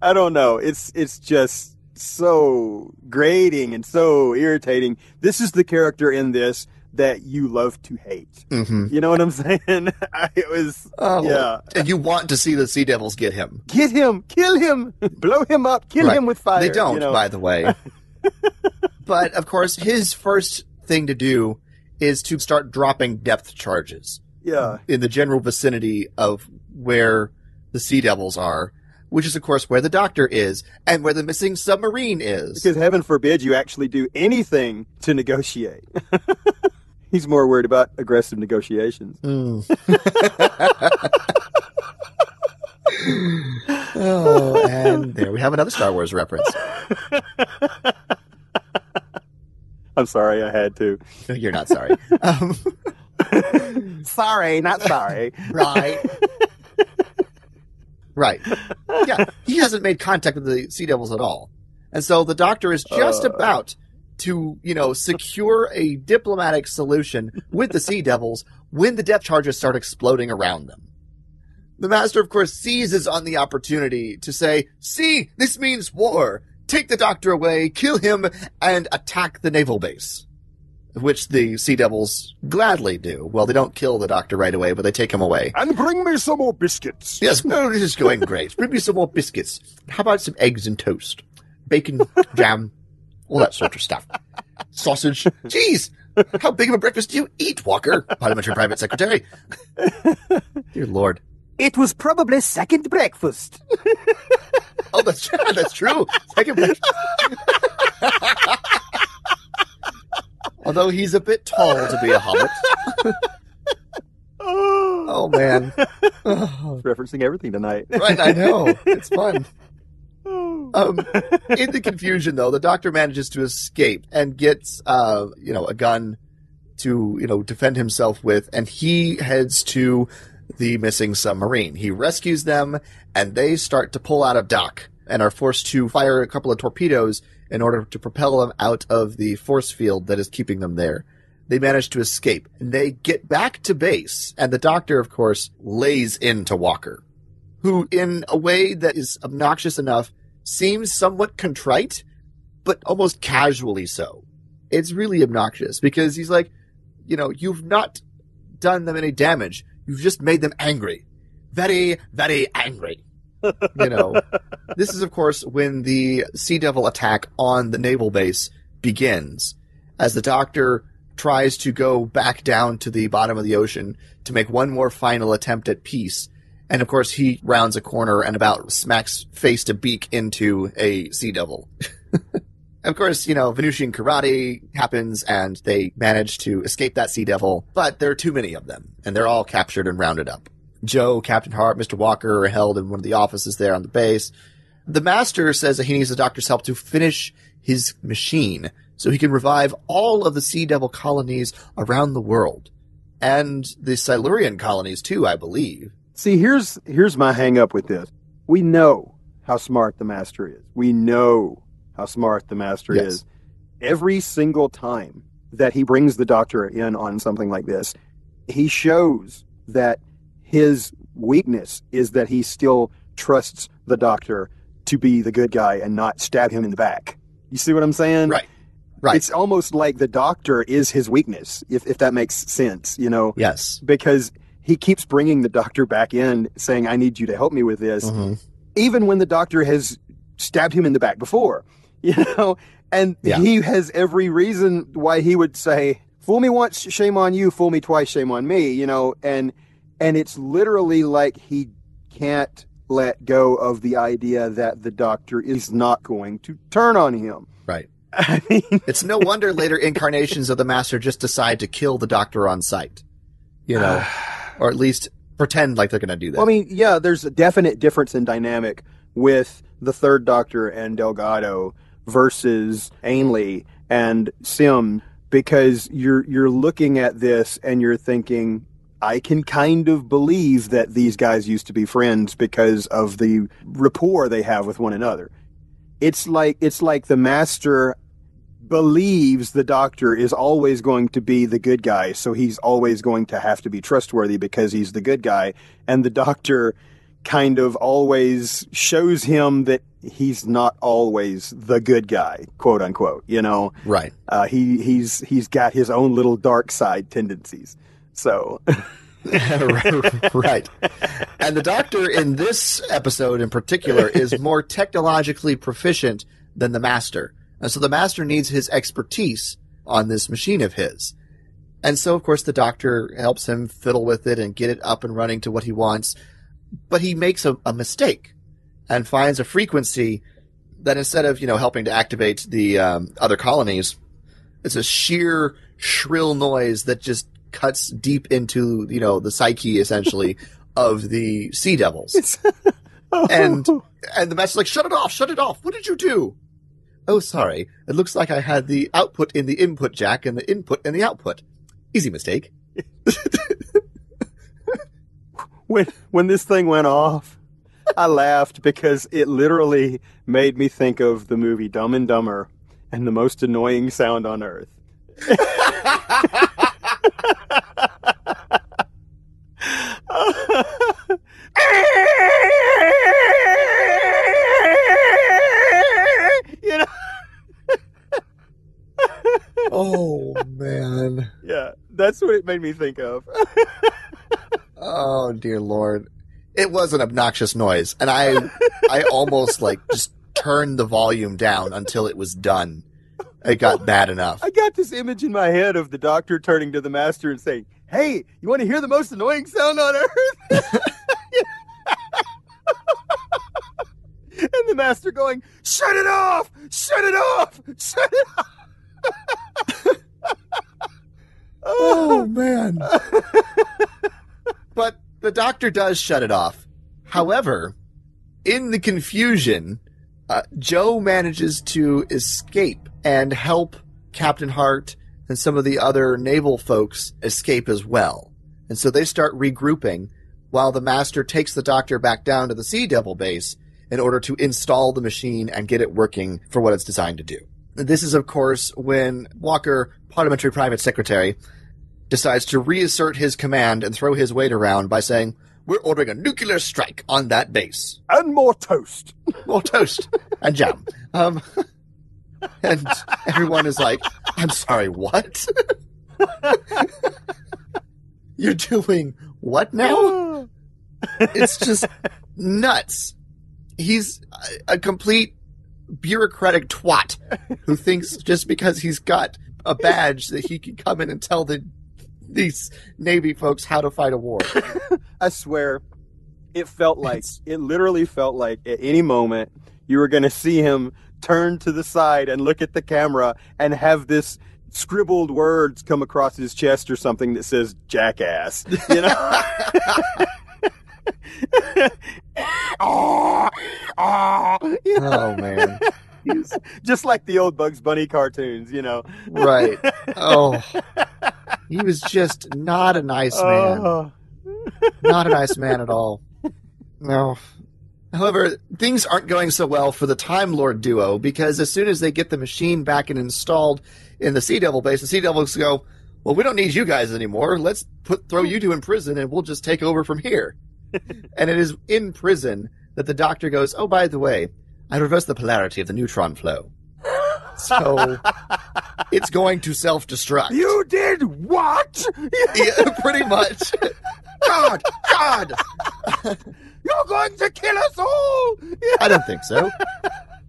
I don't know. It's it's just so grating and so irritating. This is the character in this that you love to hate. hmm You know what I'm saying? It was Oh, yeah. And you want to see the Sea Devils get him. Get him, kill him, blow him up, kill Right. him with fire. They don't, you know? by the way. but of course, his first thing to do is to start dropping depth charges yeah. in the general vicinity of where the Sea Devils are, which is, of course, where the Doctor is and where the missing submarine is. Because heaven forbid you actually do anything to negotiate. He's more worried about aggressive negotiations. Mm. oh, and there we have another Star Wars reference. I'm sorry, I had to. You're not sorry. Um, sorry, not sorry. right. Right. Yeah, he hasn't made contact with the Sea Devils at all. And so the Doctor is just Uh. about to, you know, secure a diplomatic solution with the Sea Devils when the depth charges start exploding around them. The Master, of course, seizes on the opportunity to say, see, this means war. Take the Doctor away, kill him, and attack the naval base. Which the Sea Devils gladly do. Well, they don't kill the Doctor right away, but they take him away. And bring me some more biscuits. Yes, no, this is going great. Bring me some more biscuits. How about some eggs and toast? Bacon, jam, all that sort of stuff. Sausage. Jeez, how big of a breakfast do you eat, Walker? Parliamentary Private Secretary. Dear Lord. It was probably second breakfast. Oh, that's that's true. Second breakfast. Although he's a bit tall to be a hobbit. Oh man. Oh, Referencing everything tonight. right, I know. It's fun. Um, in the confusion, though, the doctor manages to escape and gets, uh, you know, a gun to, you know, defend himself with, and he heads to the missing submarine. He rescues them, and they start to pull out of dock and are forced to fire a couple of torpedoes in order to propel them out of the force field that is keeping them there. They manage to escape, and they get back to base, and the doctor, of course, lays into Walker who, in a way that is obnoxious enough, seems somewhat contrite, but almost casually so. It's really obnoxious because he's like, you know, you've not done them any damage. You've just made them angry. Very, very angry. You know, this is of course when the Sea Devil attack on the naval base begins, as the Doctor tries to go back down to the bottom of the ocean to make one more final attempt at peace. And of course, he rounds a corner and about smacks face to beak into a Sea Devil. of course, you know, Venusian karate happens and they manage to escape that Sea Devil, but there are too many of them and they're all captured and rounded up. Jo, Captain Hart, Mr. Walker are held in one of the offices there on the base. The master says that he needs the doctor's help to finish his machine so he can revive all of the Sea Devil colonies around the world. And the Silurian colonies too, I believe. See, here's here's my hang up with this. We know how smart the master is. We know how smart the master Yes. is. Every single time that he brings the doctor in on something like this, he shows that his weakness is that he still trusts the doctor to be the good guy and not stab him in the back. You see what I'm saying? Right. Right. It's almost like the doctor is his weakness, if, if that makes sense, you know? yes. because he keeps bringing the doctor back in saying i need you to help me with this Mhm. even when the doctor has stabbed him in the back before you know and Yeah. he has every reason why he would say fool me once shame on you fool me twice shame on me you know and and it's literally like he can't let go of the idea that the doctor is not going to turn on him Right. i mean It's no wonder later incarnations of the Master just decide to kill the Doctor on sight. You know, or at least pretend like they're going to do that. Well, I mean, yeah, there's a definite difference in dynamic with the third Doctor and Delgado versus Ainley and Simm because you're you're looking at this and you're thinking I can kind of believe that these guys used to be friends because of the rapport they have with one another. It's like it's like the master believes the doctor is always going to be the good guy, so he's always going to have to be trustworthy because he's the good guy. And the doctor kind of always shows him that he's not always the good guy, quote unquote. You know, right. uh, he he's he's got his own little dark side tendencies. So right. And the Doctor in this episode in particular is more technologically proficient than the Master. And so the Master needs his expertise on this machine of his. And so, of course, the Doctor helps him fiddle with it and get it up and running to what he wants. But he makes a, a mistake and finds a frequency that instead of, you know, helping to activate the um, other colonies, it's a sheer shrill noise that just cuts deep into, you know, the psyche essentially of the sea devils. Oh. And and the master's like, shut it off, shut it off. What did you do? Oh, sorry. It looks like I had the output in the input jack and the input in the output. Easy mistake. when when this thing went off, I laughed because it literally made me think of the movie Dumb and Dumber and the most annoying sound on earth. you know, Oh man. yeah, that's what it made me think of. Oh dear lord. It was an obnoxious noise, and I I almost like just turned the volume down until it was done. It got bad enough. I got this image in my head of the doctor turning to the master and saying, "Hey, you want to hear the most annoying sound on earth?" and the master going, "Shut it off! Shut it off! Shut it off!" Oh man. but the doctor does shut it off. However, in the confusion, uh, Jo manages to escape and help Captain Hart and some of the other naval folks escape as well. And so they start regrouping while the master takes the doctor back down to the Sea Devil base in order to install the machine and get it working for what it's designed to do. This is, of course, when Walker, parliamentary private secretary, decides to reassert his command and throw his weight around by saying, We're ordering a nuclear strike on that base. And more toast. more toast and jam. Um, and everyone is like, I'm sorry, what? You're doing what now? It's just nuts. He's a, a complete bureaucratic twat who thinks just because he's got a badge that he can come in and tell the these Navy folks how to fight a war. I swear, it felt like it literally felt like at any moment you were going to see him turn to the side and look at the camera and have this scribbled words come across his chest or something that says jackass. You know? oh, oh, you know? Oh man. He's- Just like the old Bugs Bunny cartoons, you know. right. Oh. He was just not a nice man. Oh. Not a nice man at all. No. However, things aren't going so well for the Time Lord duo because as soon as they get the machine back and installed in the Sea Devil base, the Sea Devils go, "Well, we don't need you guys anymore. Let's put throw you two in prison and we'll just take over from here." and it is in prison that the Doctor goes, "Oh, by the way, I reversed the polarity of the neutron flow, so it's going to self-destruct." You did what? yeah, pretty much. God, God. You're going to kill us all! I don't think so.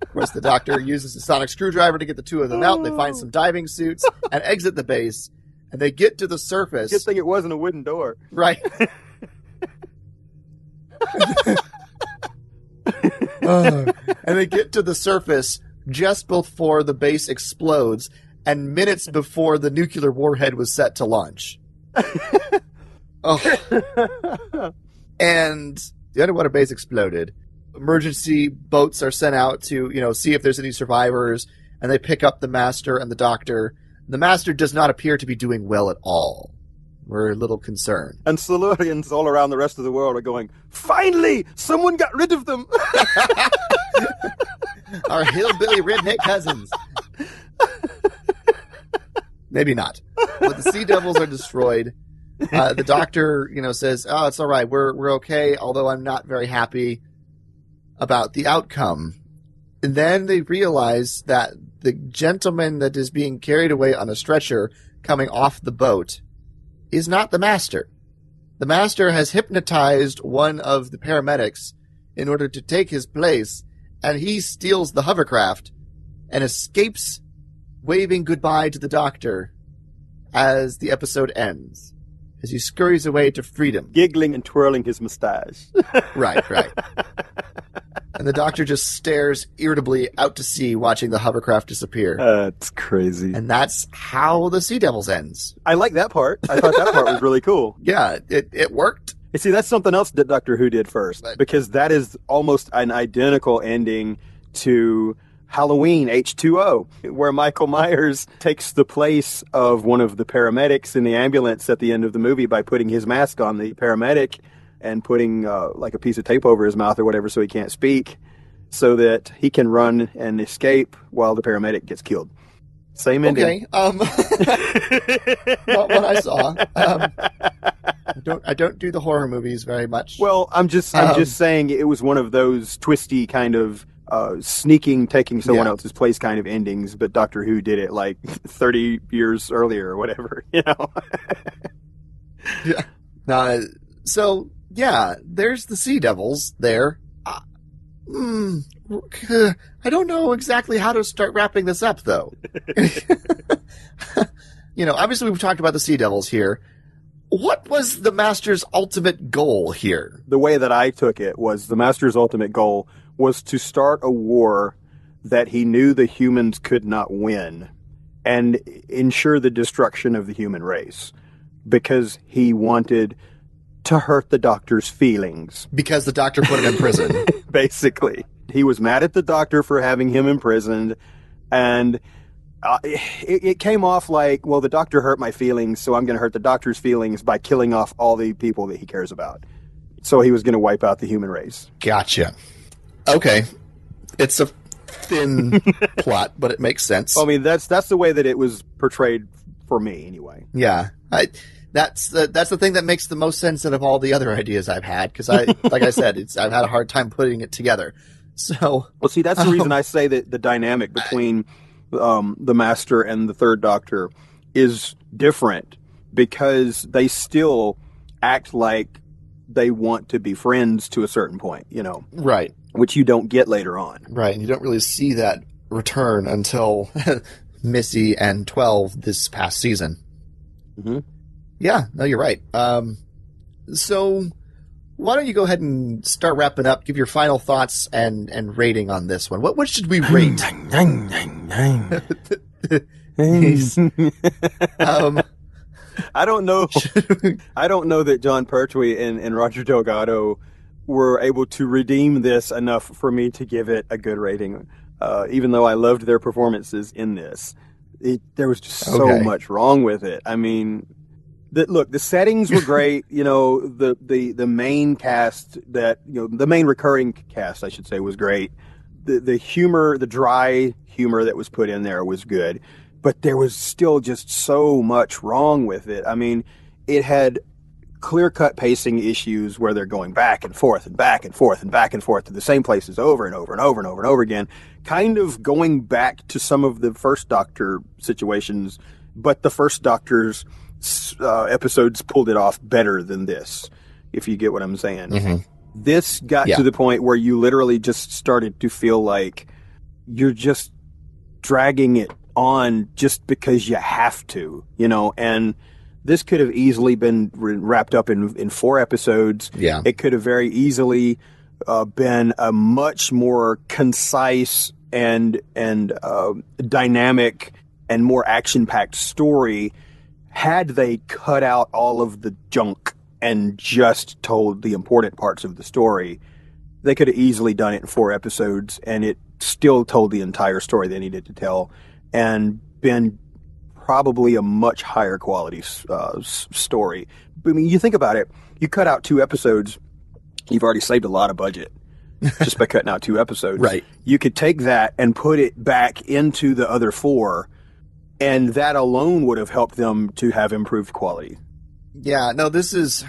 Of course, the doctor uses a sonic screwdriver to get the two of them out. They find some diving suits and exit the base. And they get to the surface. Good thing it wasn't a wooden door. Right. Uh, and they get to the surface just before the base explodes and minutes before the nuclear warhead was set to launch. oh. And the underwater base exploded. Emergency boats are sent out to, you know, see if there's any survivors, and they pick up the master and the doctor. The master does not appear to be doing well at all. We're a little concerned. And Silurians all around the rest of the world are going, finally, someone got rid of them. Our hillbilly redneck cousins. Maybe not. But the sea devils are destroyed. Uh, the doctor, you know, says, "Oh, it's all right. We're we're okay." Although I'm not very happy about the outcome. And then they realize that the gentleman that is being carried away on a stretcher coming off the boat is not the master. The master has hypnotized one of the paramedics in order to take his place, and he steals the hovercraft and escapes, waving goodbye to the doctor as the episode ends. As he scurries away to freedom. Giggling and twirling his mustache. Right, right. and the doctor just stares irritably out to sea, watching the hovercraft disappear. That's crazy. And that's how the Sea Devils ends. I like that part. I thought that part was really cool. Yeah, it, it worked. You see, that's something else that Doctor Who did first, because that is almost an identical ending to Halloween H2O, where Michael Myers takes the place of one of the paramedics in the ambulance at the end of the movie by putting his mask on the paramedic and putting uh, like a piece of tape over his mouth or whatever so he can't speak, so that he can run and escape while the paramedic gets killed. Same ending. Okay. Um, not what I saw. Um, I don't. I don't do the horror movies very much. Well, I'm just I'm Um, just saying it was one of those twisty kind of uh, sneaking, taking someone Yeah. else's place kind of endings. But Doctor Who did it like 30 years earlier or whatever. You know. Uh, so yeah, there's the Sea Devils there. Uh, hmm, I don't know exactly how to start wrapping this up, though. you know, obviously we've talked about the Sea Devils here. What was the Master's ultimate goal here? the way that I took it was the Master's ultimate goal was to start a war that he knew the humans could not win and ensure the destruction of the human race because he wanted to hurt the Doctor's feelings. Because the Doctor put him in prison. basically. He was mad at the doctor for having him imprisoned, and uh, it, it came off like, well, the doctor hurt my feelings, so I'm going to hurt the doctor's feelings by killing off all the people that he cares about. So he was going to wipe out the human race. Gotcha. Okay, it's a thin plot, but it makes sense. I mean, that's that's the way that it was portrayed for me, anyway. Yeah, I, that's the that's the thing that makes the most sense out of all the other ideas I've had because I, like I said, it's I've had a hard time putting it together. So Well, see, that's the reason I say that the dynamic between um, the master and the third doctor is different because they still act like they want to be friends to a certain point, you know, Right. Which you don't get later on. Right. And you don't really see that return until Missy and 12 this past season. Mhm. Yeah, no, you're right. Um, so why don't you go ahead and start wrapping up, give your final thoughts and, and rating on this one. What, what should we rate? um, I don't know. I don't know that Jon Pertwee and, and Roger Delgado were able to redeem this enough for me to give it a good rating. Uh, even though I loved their performances in this, it, there was just so Okay. much wrong with it. I mean, the, look, the settings were great. you know, the, the the main cast that you know, the main recurring cast, I should say, was great. The the humor, the dry humor that was put in there was good, but there was still just so much wrong with it. I mean, it had clear cut pacing issues where they're going back and forth and back and forth and back and forth to the same places over and over and over and over and over again, kind of going back to some of the first Doctor situations, but the first Doctor's uh, episodes pulled it off better than this, if you get what I'm saying. mhm. This got Yeah. to the point where you literally just started to feel like you're just dragging it on just because you have to, you know, and this could have easily been wrapped up in, in four episodes. Yeah. It could have very easily uh, been a much more concise and and uh, dynamic and more action packed story had they cut out all of the junk and just told the important parts of the story. They could have easily done it in four episodes, and it still told the entire story they needed to tell, and been probably a much higher quality uh, story. I mean, you think about it. You cut out two episodes, you've already saved a lot of budget just by cutting out two episodes. Right. You could take that and put it back into the other four, and that alone would have helped them to have improved quality. Yeah, no, this is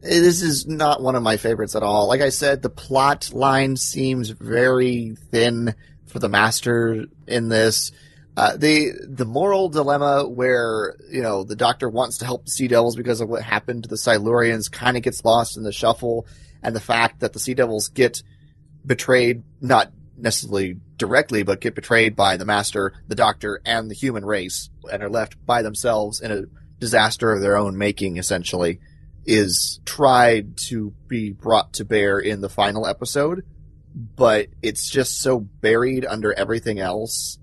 this is not one of my favorites at all. Like I said, the plot line seems very thin for the master in this. Uh, the the moral dilemma where you know the doctor wants to help the Sea Devils because of what happened to the Silurians kind of gets lost in the shuffle, and the fact that the Sea Devils get betrayed, not necessarily directly, but get betrayed by the master, the doctor, and the human race, and are left by themselves in a disaster of their own making, essentially, is tried to be brought to bear in the final episode, but it's just so buried under everything else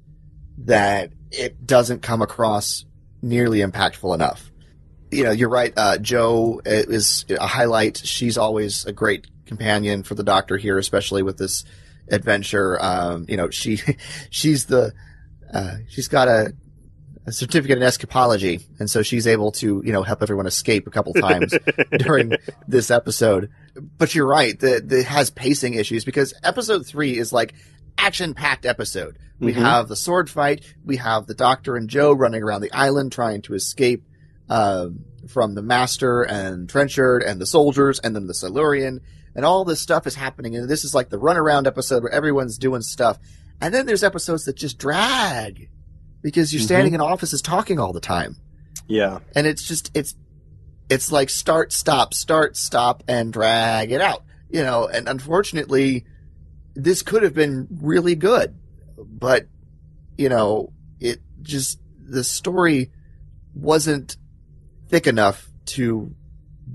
that it doesn't come across nearly impactful enough. You know, you're right. Uh, Jo is a highlight. She's always a great companion for the Doctor here, especially with this adventure. Um, you know, she she's the uh, she's got a, a certificate in escapology, and so she's able to you know help everyone escape a couple times during this episode. But you're right that it has pacing issues because episode three is like action packed episode. We Mhm. have the sword fight. We have the Doctor and Jo running around the island trying to escape um, from the Master and Trenchard and the soldiers, and then the Silurian, and all this stuff is happening. And this is like the runaround episode where everyone's doing stuff. And then there's episodes that just drag because you're standing in offices talking all the time, Yeah. and it's just it's it's like start stop start stop and drag it out, you know. And unfortunately, this could have been really good, but you know, it just the story wasn't thick enough to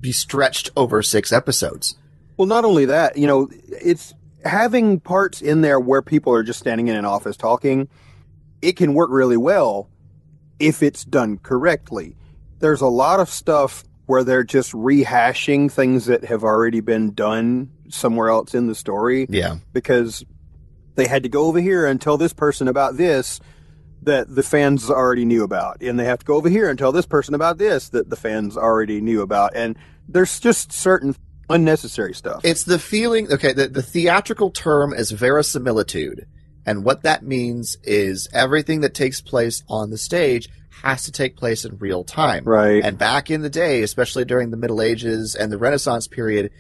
be stretched over six episodes. Well, not only that, you know, it's having parts in there where people are just standing in an office talking. It can work really well if it's done correctly. There's a lot of stuff where they're just rehashing things that have already been done somewhere else in the story Yeah. because they had to go over here and tell this person about this that the fans already knew about. And they have to go over here and tell this person about this that the fans already knew about. And there's just certain unnecessary stuff. It's the feeling, okay, the, the theatrical term is verisimilitude. And what that means is everything that takes place on the stage has to take place in real time. right. And back in the day, especially during the Middle Ages and the Renaissance period,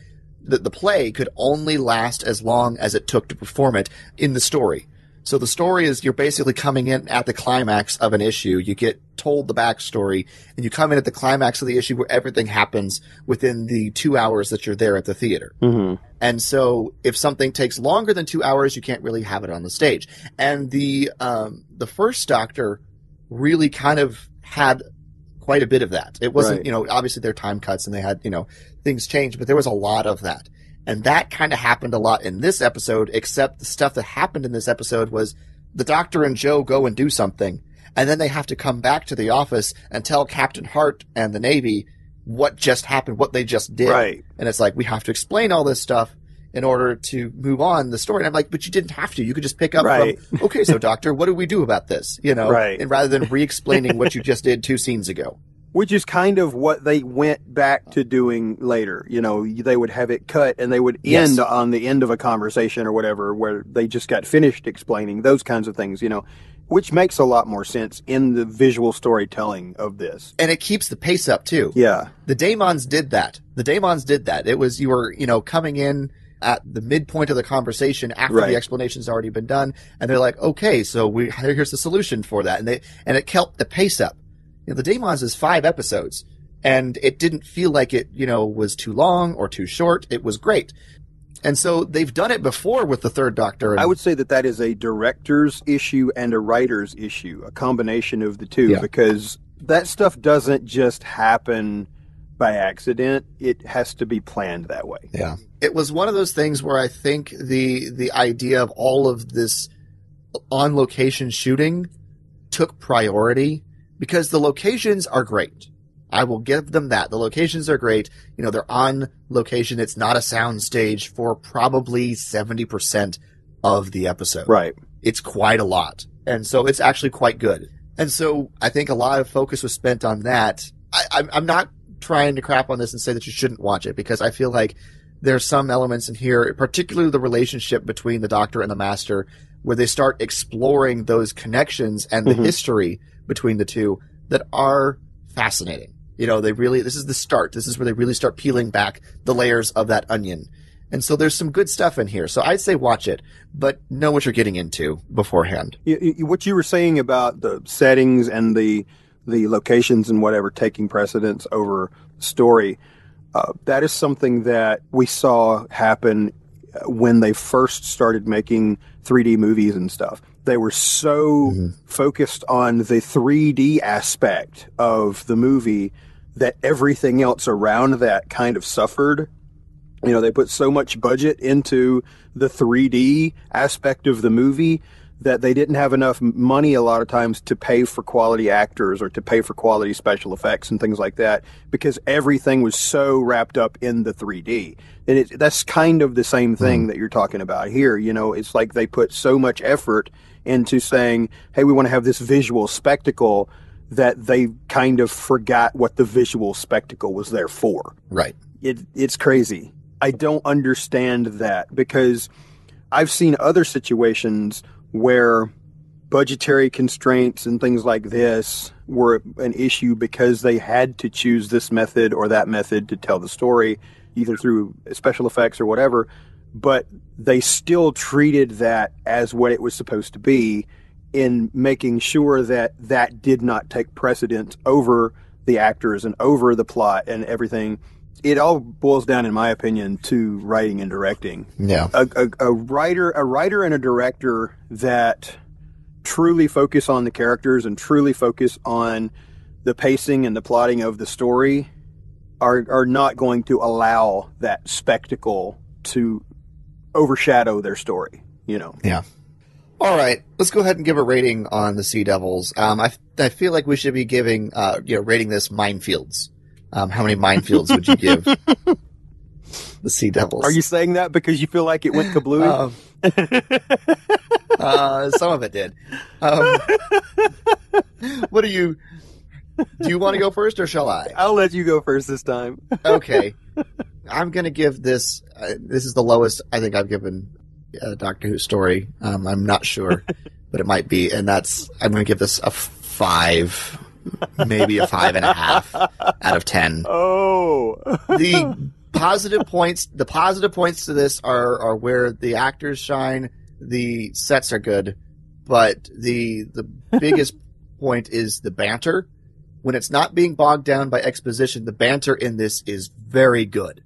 the, the play could only last as long as it took to perform it in the story. So the story is you're basically coming in at the climax of an issue. You get told the backstory and you come in at the climax of the issue where everything happens within the two hours that you're there at the theater. Mm-hmm. And so if something takes longer than two hours, you can't really have it on the stage. And the, um, the first Doctor really kind of had quite a bit of that. It wasn't, Right. you know, obviously their time cuts and they had, you know, things changed, but there was a lot of that. And that kind of happened a lot in this episode, except the stuff that happened in this episode was the doctor and Jo go and do something, and then they have to come back to the office and tell Captain Hart and the Navy what just happened, what they just did. Right. And it's like, we have to explain all this stuff in order to move on the story. And I'm like, but you didn't have to. You could just pick up Right. from, okay, so doctor, what do we do about this? You know, Right. and rather than re-explaining what you just did two scenes ago. Which is kind of what they went back to doing later. You know, they would have it cut and they would end Yes. on the end of a conversation or whatever where they just got finished explaining those kinds of things, you know, which makes a lot more sense in the visual storytelling of this. And it keeps the pace up too. Yeah. The Daemons did that. The Daemons did that. It was, you were, you know, coming in at the midpoint of the conversation after Right. the explanation's already been done. And they're like, okay, so we, here's the solution for that. And they, and it kept the pace up. You know, the Daemons is five episodes and it didn't feel like it, you know, was too long or too short. It was great. And so they've done it before with the third Doctor. And I would say that that is a director's issue and a writer's issue, a combination of the two, Yeah. because that stuff doesn't just happen by accident. It has to be planned that way. Yeah. It was one of those things where I think the the idea of all of this on location shooting took priority because the locations are great. I will give them that. The locations are great. You know, they're on location. It's not a sound stage for probably 70% of the episode Right. it's quite a lot. And so it's actually quite good. And so I think a lot of focus was spent on that. I, I'm, I'm not trying to crap on this and say that you shouldn't watch it because I feel like there's some elements in here, particularly the relationship between the doctor and the master, where they start exploring those connections and the Mhm. history between the two that are fascinating. You know, they really, this is the start. This is where they really start peeling back the layers of that onion. And so there's some good stuff in here. So I'd say watch it, but know what you're getting into beforehand. What you were saying about the settings and the the locations and whatever taking precedence over story, uh, that is something that we saw happen uh, when they first started making 3D movies and stuff. They were so focused on the 3D aspect of the movie that everything else around that kind of suffered you know they put so much budget into the 3D aspect of the movie that they didn't have enough money a lot of times to pay for quality actors or to pay for quality special effects and things like that because everything was so wrapped up in the 3D. And it, that's kind of the same hmm. thing that you're talking about here. You know, it's like they put so much effort into saying, hey, we want to have this visual spectacle that they kind of forgot what the visual spectacle was there for Right. it, it's crazy. I don't understand that because I've seen other situations where budgetary constraints and things like this were an issue because they had to choose this method or that method to tell the story, either through special effects or whatever. But they still treated that as what it was supposed to be in making sure that that did not take precedence over the actors and over the plot and everything. It all boils down, in my opinion, to writing and directing Yeah. a, a, a writer a writer and a director that truly focus on the characters and truly focus on the pacing and the plotting of the story are are not going to allow that spectacle to overshadow their story you know Yeah. All right. Let's go ahead and give a rating on the Sea Devils. Um, I, I feel like we should be giving, uh, you know, rating this minefields. Um, how many minefields would you give the Sea Devils? are you saying that because you feel like it went kablooey Um, uh, some of it did. Um, what do you? Do you want to go first, or shall I? i'll let you go first this time Okay, I'm gonna give this. Uh, this is the lowest I think I've given a Doctor Who story. Um, I'm not sure, but it might be, and that's I'm gonna give this a five, maybe a five and a half out of ten. oh the positive points the positive points to this are are where the actors shine the sets are good but the the biggest point is the banter. When it's not being bogged down by exposition, the banter in this is very good.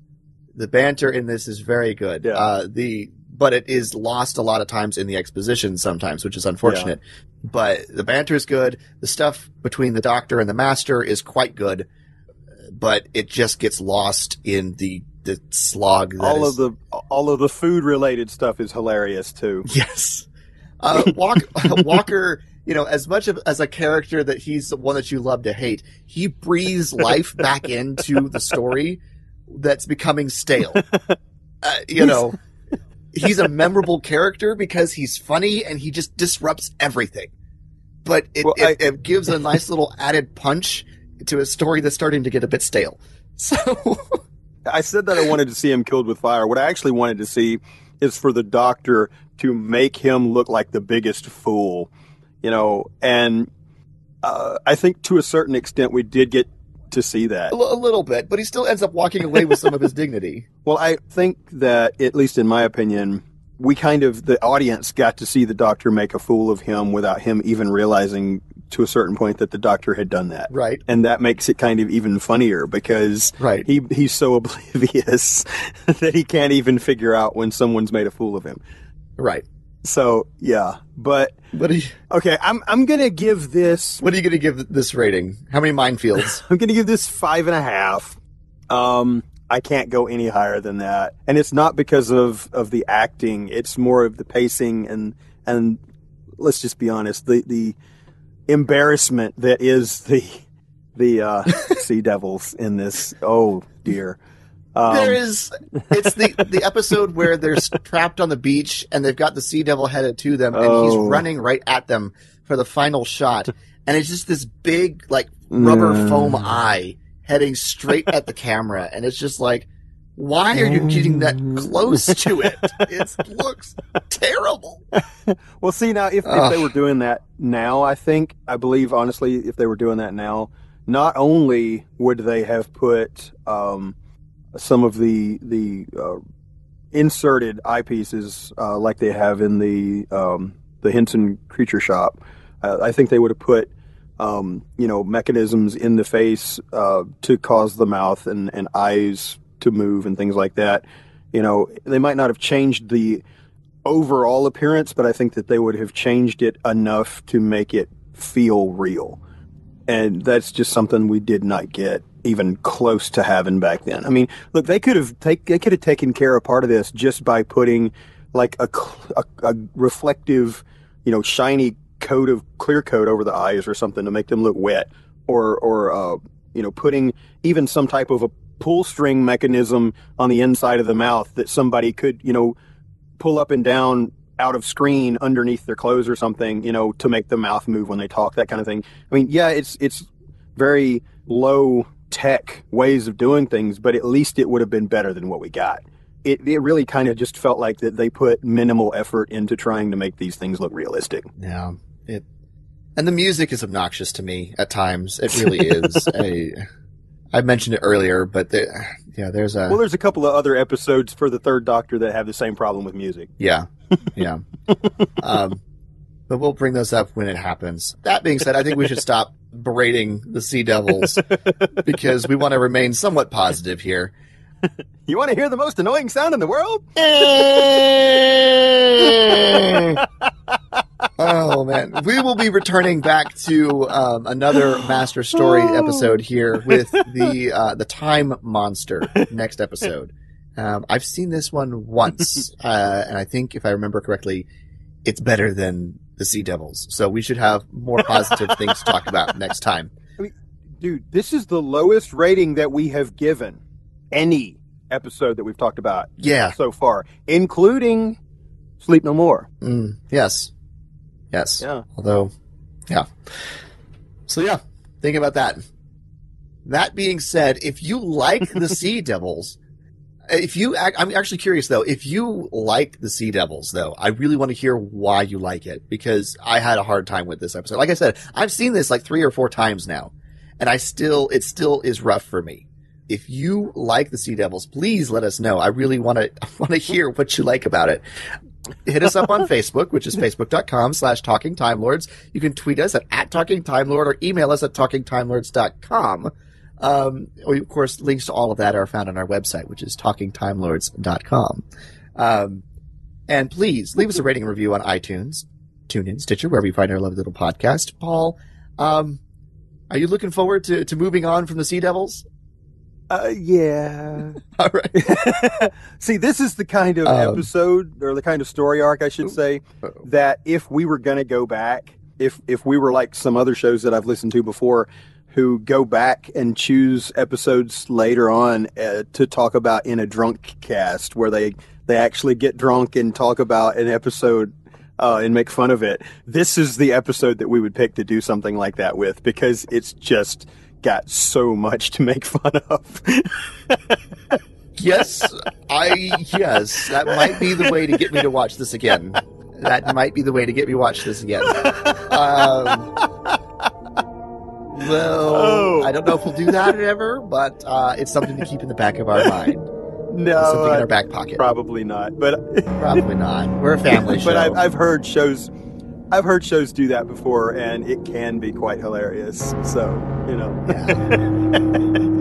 The banter in this is very good. Yeah. Uh, the but it is lost a lot of times in the exposition sometimes, which is unfortunate. But the banter is good. The stuff between the doctor and the master is quite good, but it just gets lost in the the slog. that all is- of the all of the food related stuff is hilarious too. Yes. Uh, Walker, Walker, you know, as much of, as a character that he's the one that you love to hate, he breathes life back into the story that's becoming stale. Uh, you know, he's a memorable character because he's funny and he just disrupts everything. But it, Well, it, I- it gives a nice little added punch to a story that's starting to get a bit stale. So, I said that I wanted to see him killed with fire. What I actually wanted to see is for the doctor to make him look like the biggest fool, you know. And uh, I think to a certain extent we did get to see that. a, little bit, but he still ends up walking away with some of his dignity. Well, I think that, at least in my opinion, we kind of, the audience got to see the doctor make a fool of him without him even realizing to a certain point that the doctor had done that. Right. And that makes it kind of even funnier because Right. he, he's so oblivious that he can't even figure out when someone's made a fool of him. Right. So, yeah. But, What are you, okay, I'm, I'm to give this what are you to give this rating? How many minefields? I'm to give this five and a half. Um, I can't go any higher than that, and it's not because of of the acting. It's more of the pacing and and let's just be honest, the the embarrassment that is the the uh, Sea Devils in this. Oh dear. Um, there is. It's the the episode where they're trapped on the beach and they've got the sea devil headed to them, and he's Oh. running right at them for the final shot, and it's just this big like rubber Mm. foam eye heading straight at the camera, and it's just like. Why are you getting that close to it? It looks terrible. Well, see now, if, if they were doing that now, I think I believe honestly, if they were doing that now, not only would they have put um, some of the the uh, inserted eyepieces uh, like they have in the um, the Henson Creature Shop, uh, I think they would have put um, you know mechanisms in the face uh, to cause the mouth and, and eyes to move and things like that. You know, they might not have changed the overall appearance, but I think that they would have changed it enough to make it feel real. And that's just something we did not get even close to having back then. I mean, look, they could have take they could have taken care of part of this just by putting like a a, a reflective, you know, shiny coat of clear coat over the eyes or something to make them look wet, or or uh, you know, putting even some type of a pull string mechanism on the inside of the mouth that somebody could, you know, pull up and down out of screen underneath their clothes or something, you know, to make the mouth move when they talk, that kind of thing. I mean, yeah, it's it's very low tech ways of doing things, but at least it would have been better than what we got. It it really kind of just felt like that they put minimal effort into trying to make these things look realistic. Yeah, it and the music is obnoxious to me at times. It really is. I I mentioned it earlier, but there, yeah, there's a Well, there's a couple of other episodes for the Third Doctor that have the same problem with music. yeah, yeah. um, but we'll bring those up when it happens. That being said, I think we should stop berating the Sea Devils because we want to remain somewhat positive here. You want to hear the most annoying sound in the world? oh man, we will be returning back to um, another Master Story episode here with the uh, the Time Monster next episode. Um, I've seen this one once, uh, and I think if I remember correctly, it's better than the Sea Devils. So we should have more positive things to talk about next time. Dude, this is the lowest rating that we have given any episode that we've talked about Yeah. so far, including Sleep No More. Mm, yes. Yes. Yeah. Although, yeah. So yeah, think about that. That being said, if you like the Sea Devils, if you, I'm actually curious though, if you like the Sea Devils though, I really want to hear why you like it because I had a hard time with this episode. Like I said, I've seen this like three or four times now and I still, it still is rough for me. If you like the Sea Devils, please let us know. I really want to, I want to hear what you like about it. hit us up on Facebook, which is facebook.com slash talking time lords. You can tweet us at, at talking time lord or email us at talking time talkingtimelords.com. Um, of course, links to all of that are found on our website, which is talkingtimelords.com. Um, and please leave us a rating and review on iTunes, TuneIn, Stitcher, wherever you find our lovely little podcast. Paul, um, are you looking forward to, to moving on from the Sea Devils? Uh, yeah. All right. See, this is the kind of Um, episode or the kind of story arc, I should say, that if we were going to go back, if if we were like some other shows that I've listened to before, who go back and choose episodes later on uh, to talk about in a drunk cast, where they they actually get drunk and talk about an episode. Uh, and make fun of it. This is the episode that we would pick to do something like that with because it's just got so much to make fun of. Yes, I yes, that might be the way to get me to watch this again. That might be the way to get me watch this again. Um, well, Oh. I don't know if we'll do that ever, but uh, it's something to keep in the back of our mind, no, something in our back pocket. probably not. But Probably not. We're a family show. but I've, I've heard shows I've heard shows do that before and it can be quite hilarious so you know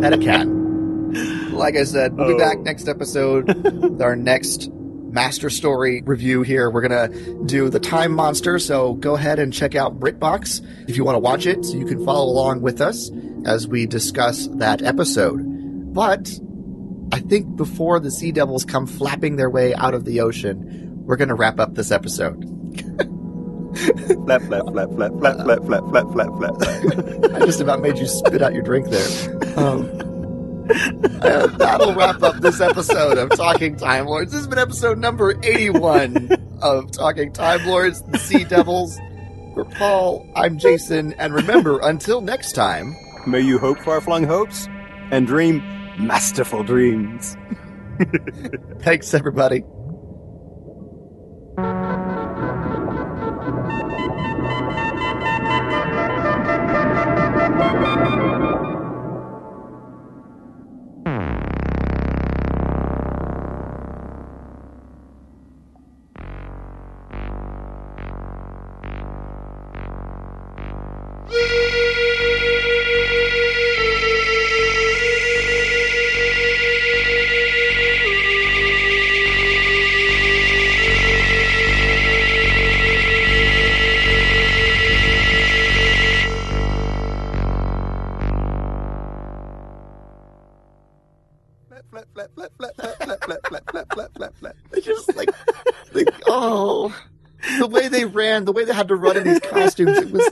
that it can. Like I said, we'll be Oh. back next episode with our next master story review here. We're gonna do the Time Monster, so go ahead and check out BritBox if you want to watch it, so you can follow along with us as we discuss that episode. But I think before the Sea Devils come flapping their way out of the ocean, we're gonna wrap up this episode. flap flap flap flap flap flap flap flap flap flap I just about made you spit out your drink there. Um, uh, that'll wrap up this episode of Talking Time Lords. This has been episode number 81 of Talking Time Lords, the Sea Devils. For Paul, I'm Jason, and remember, until next time, may you hope far-flung hopes and dream masterful dreams thanks everybody.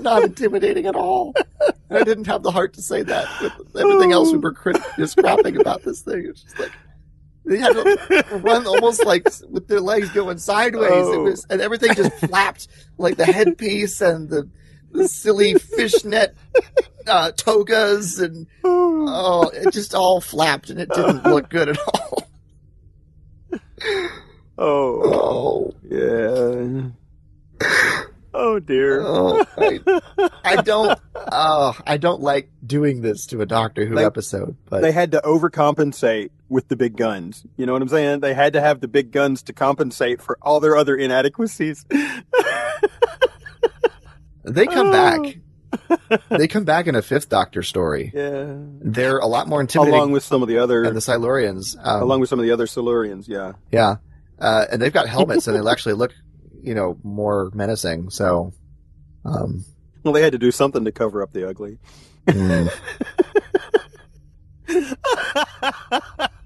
Not intimidating at all. And I didn't have the heart to say that with everything else we were crit- just crapping about this thing. It's just like they had to run almost like with their legs going sideways. It Oh. was, and everything just flapped, like the headpiece and the, the silly fishnet uh, togas, and oh, it just all flapped, and it didn't look good at all. oh Oh. yeah oh dear Oh, I, I don't. Oh, I don't like doing this to a Doctor Who They- episode. But they had to overcompensate with the big guns. You know what I'm saying? They had to have the big guns to compensate for all their other inadequacies. they come back. They come back in a fifth Doctor story. yeah. They're a lot more intimidating Along with some of the other, than the Silurians. Um, along with some of the other Silurians, yeah. yeah, uh, and they've got helmets, and they actually look, you know, more menacing. So, um, Well, they had to do something to cover up the ugly. mm.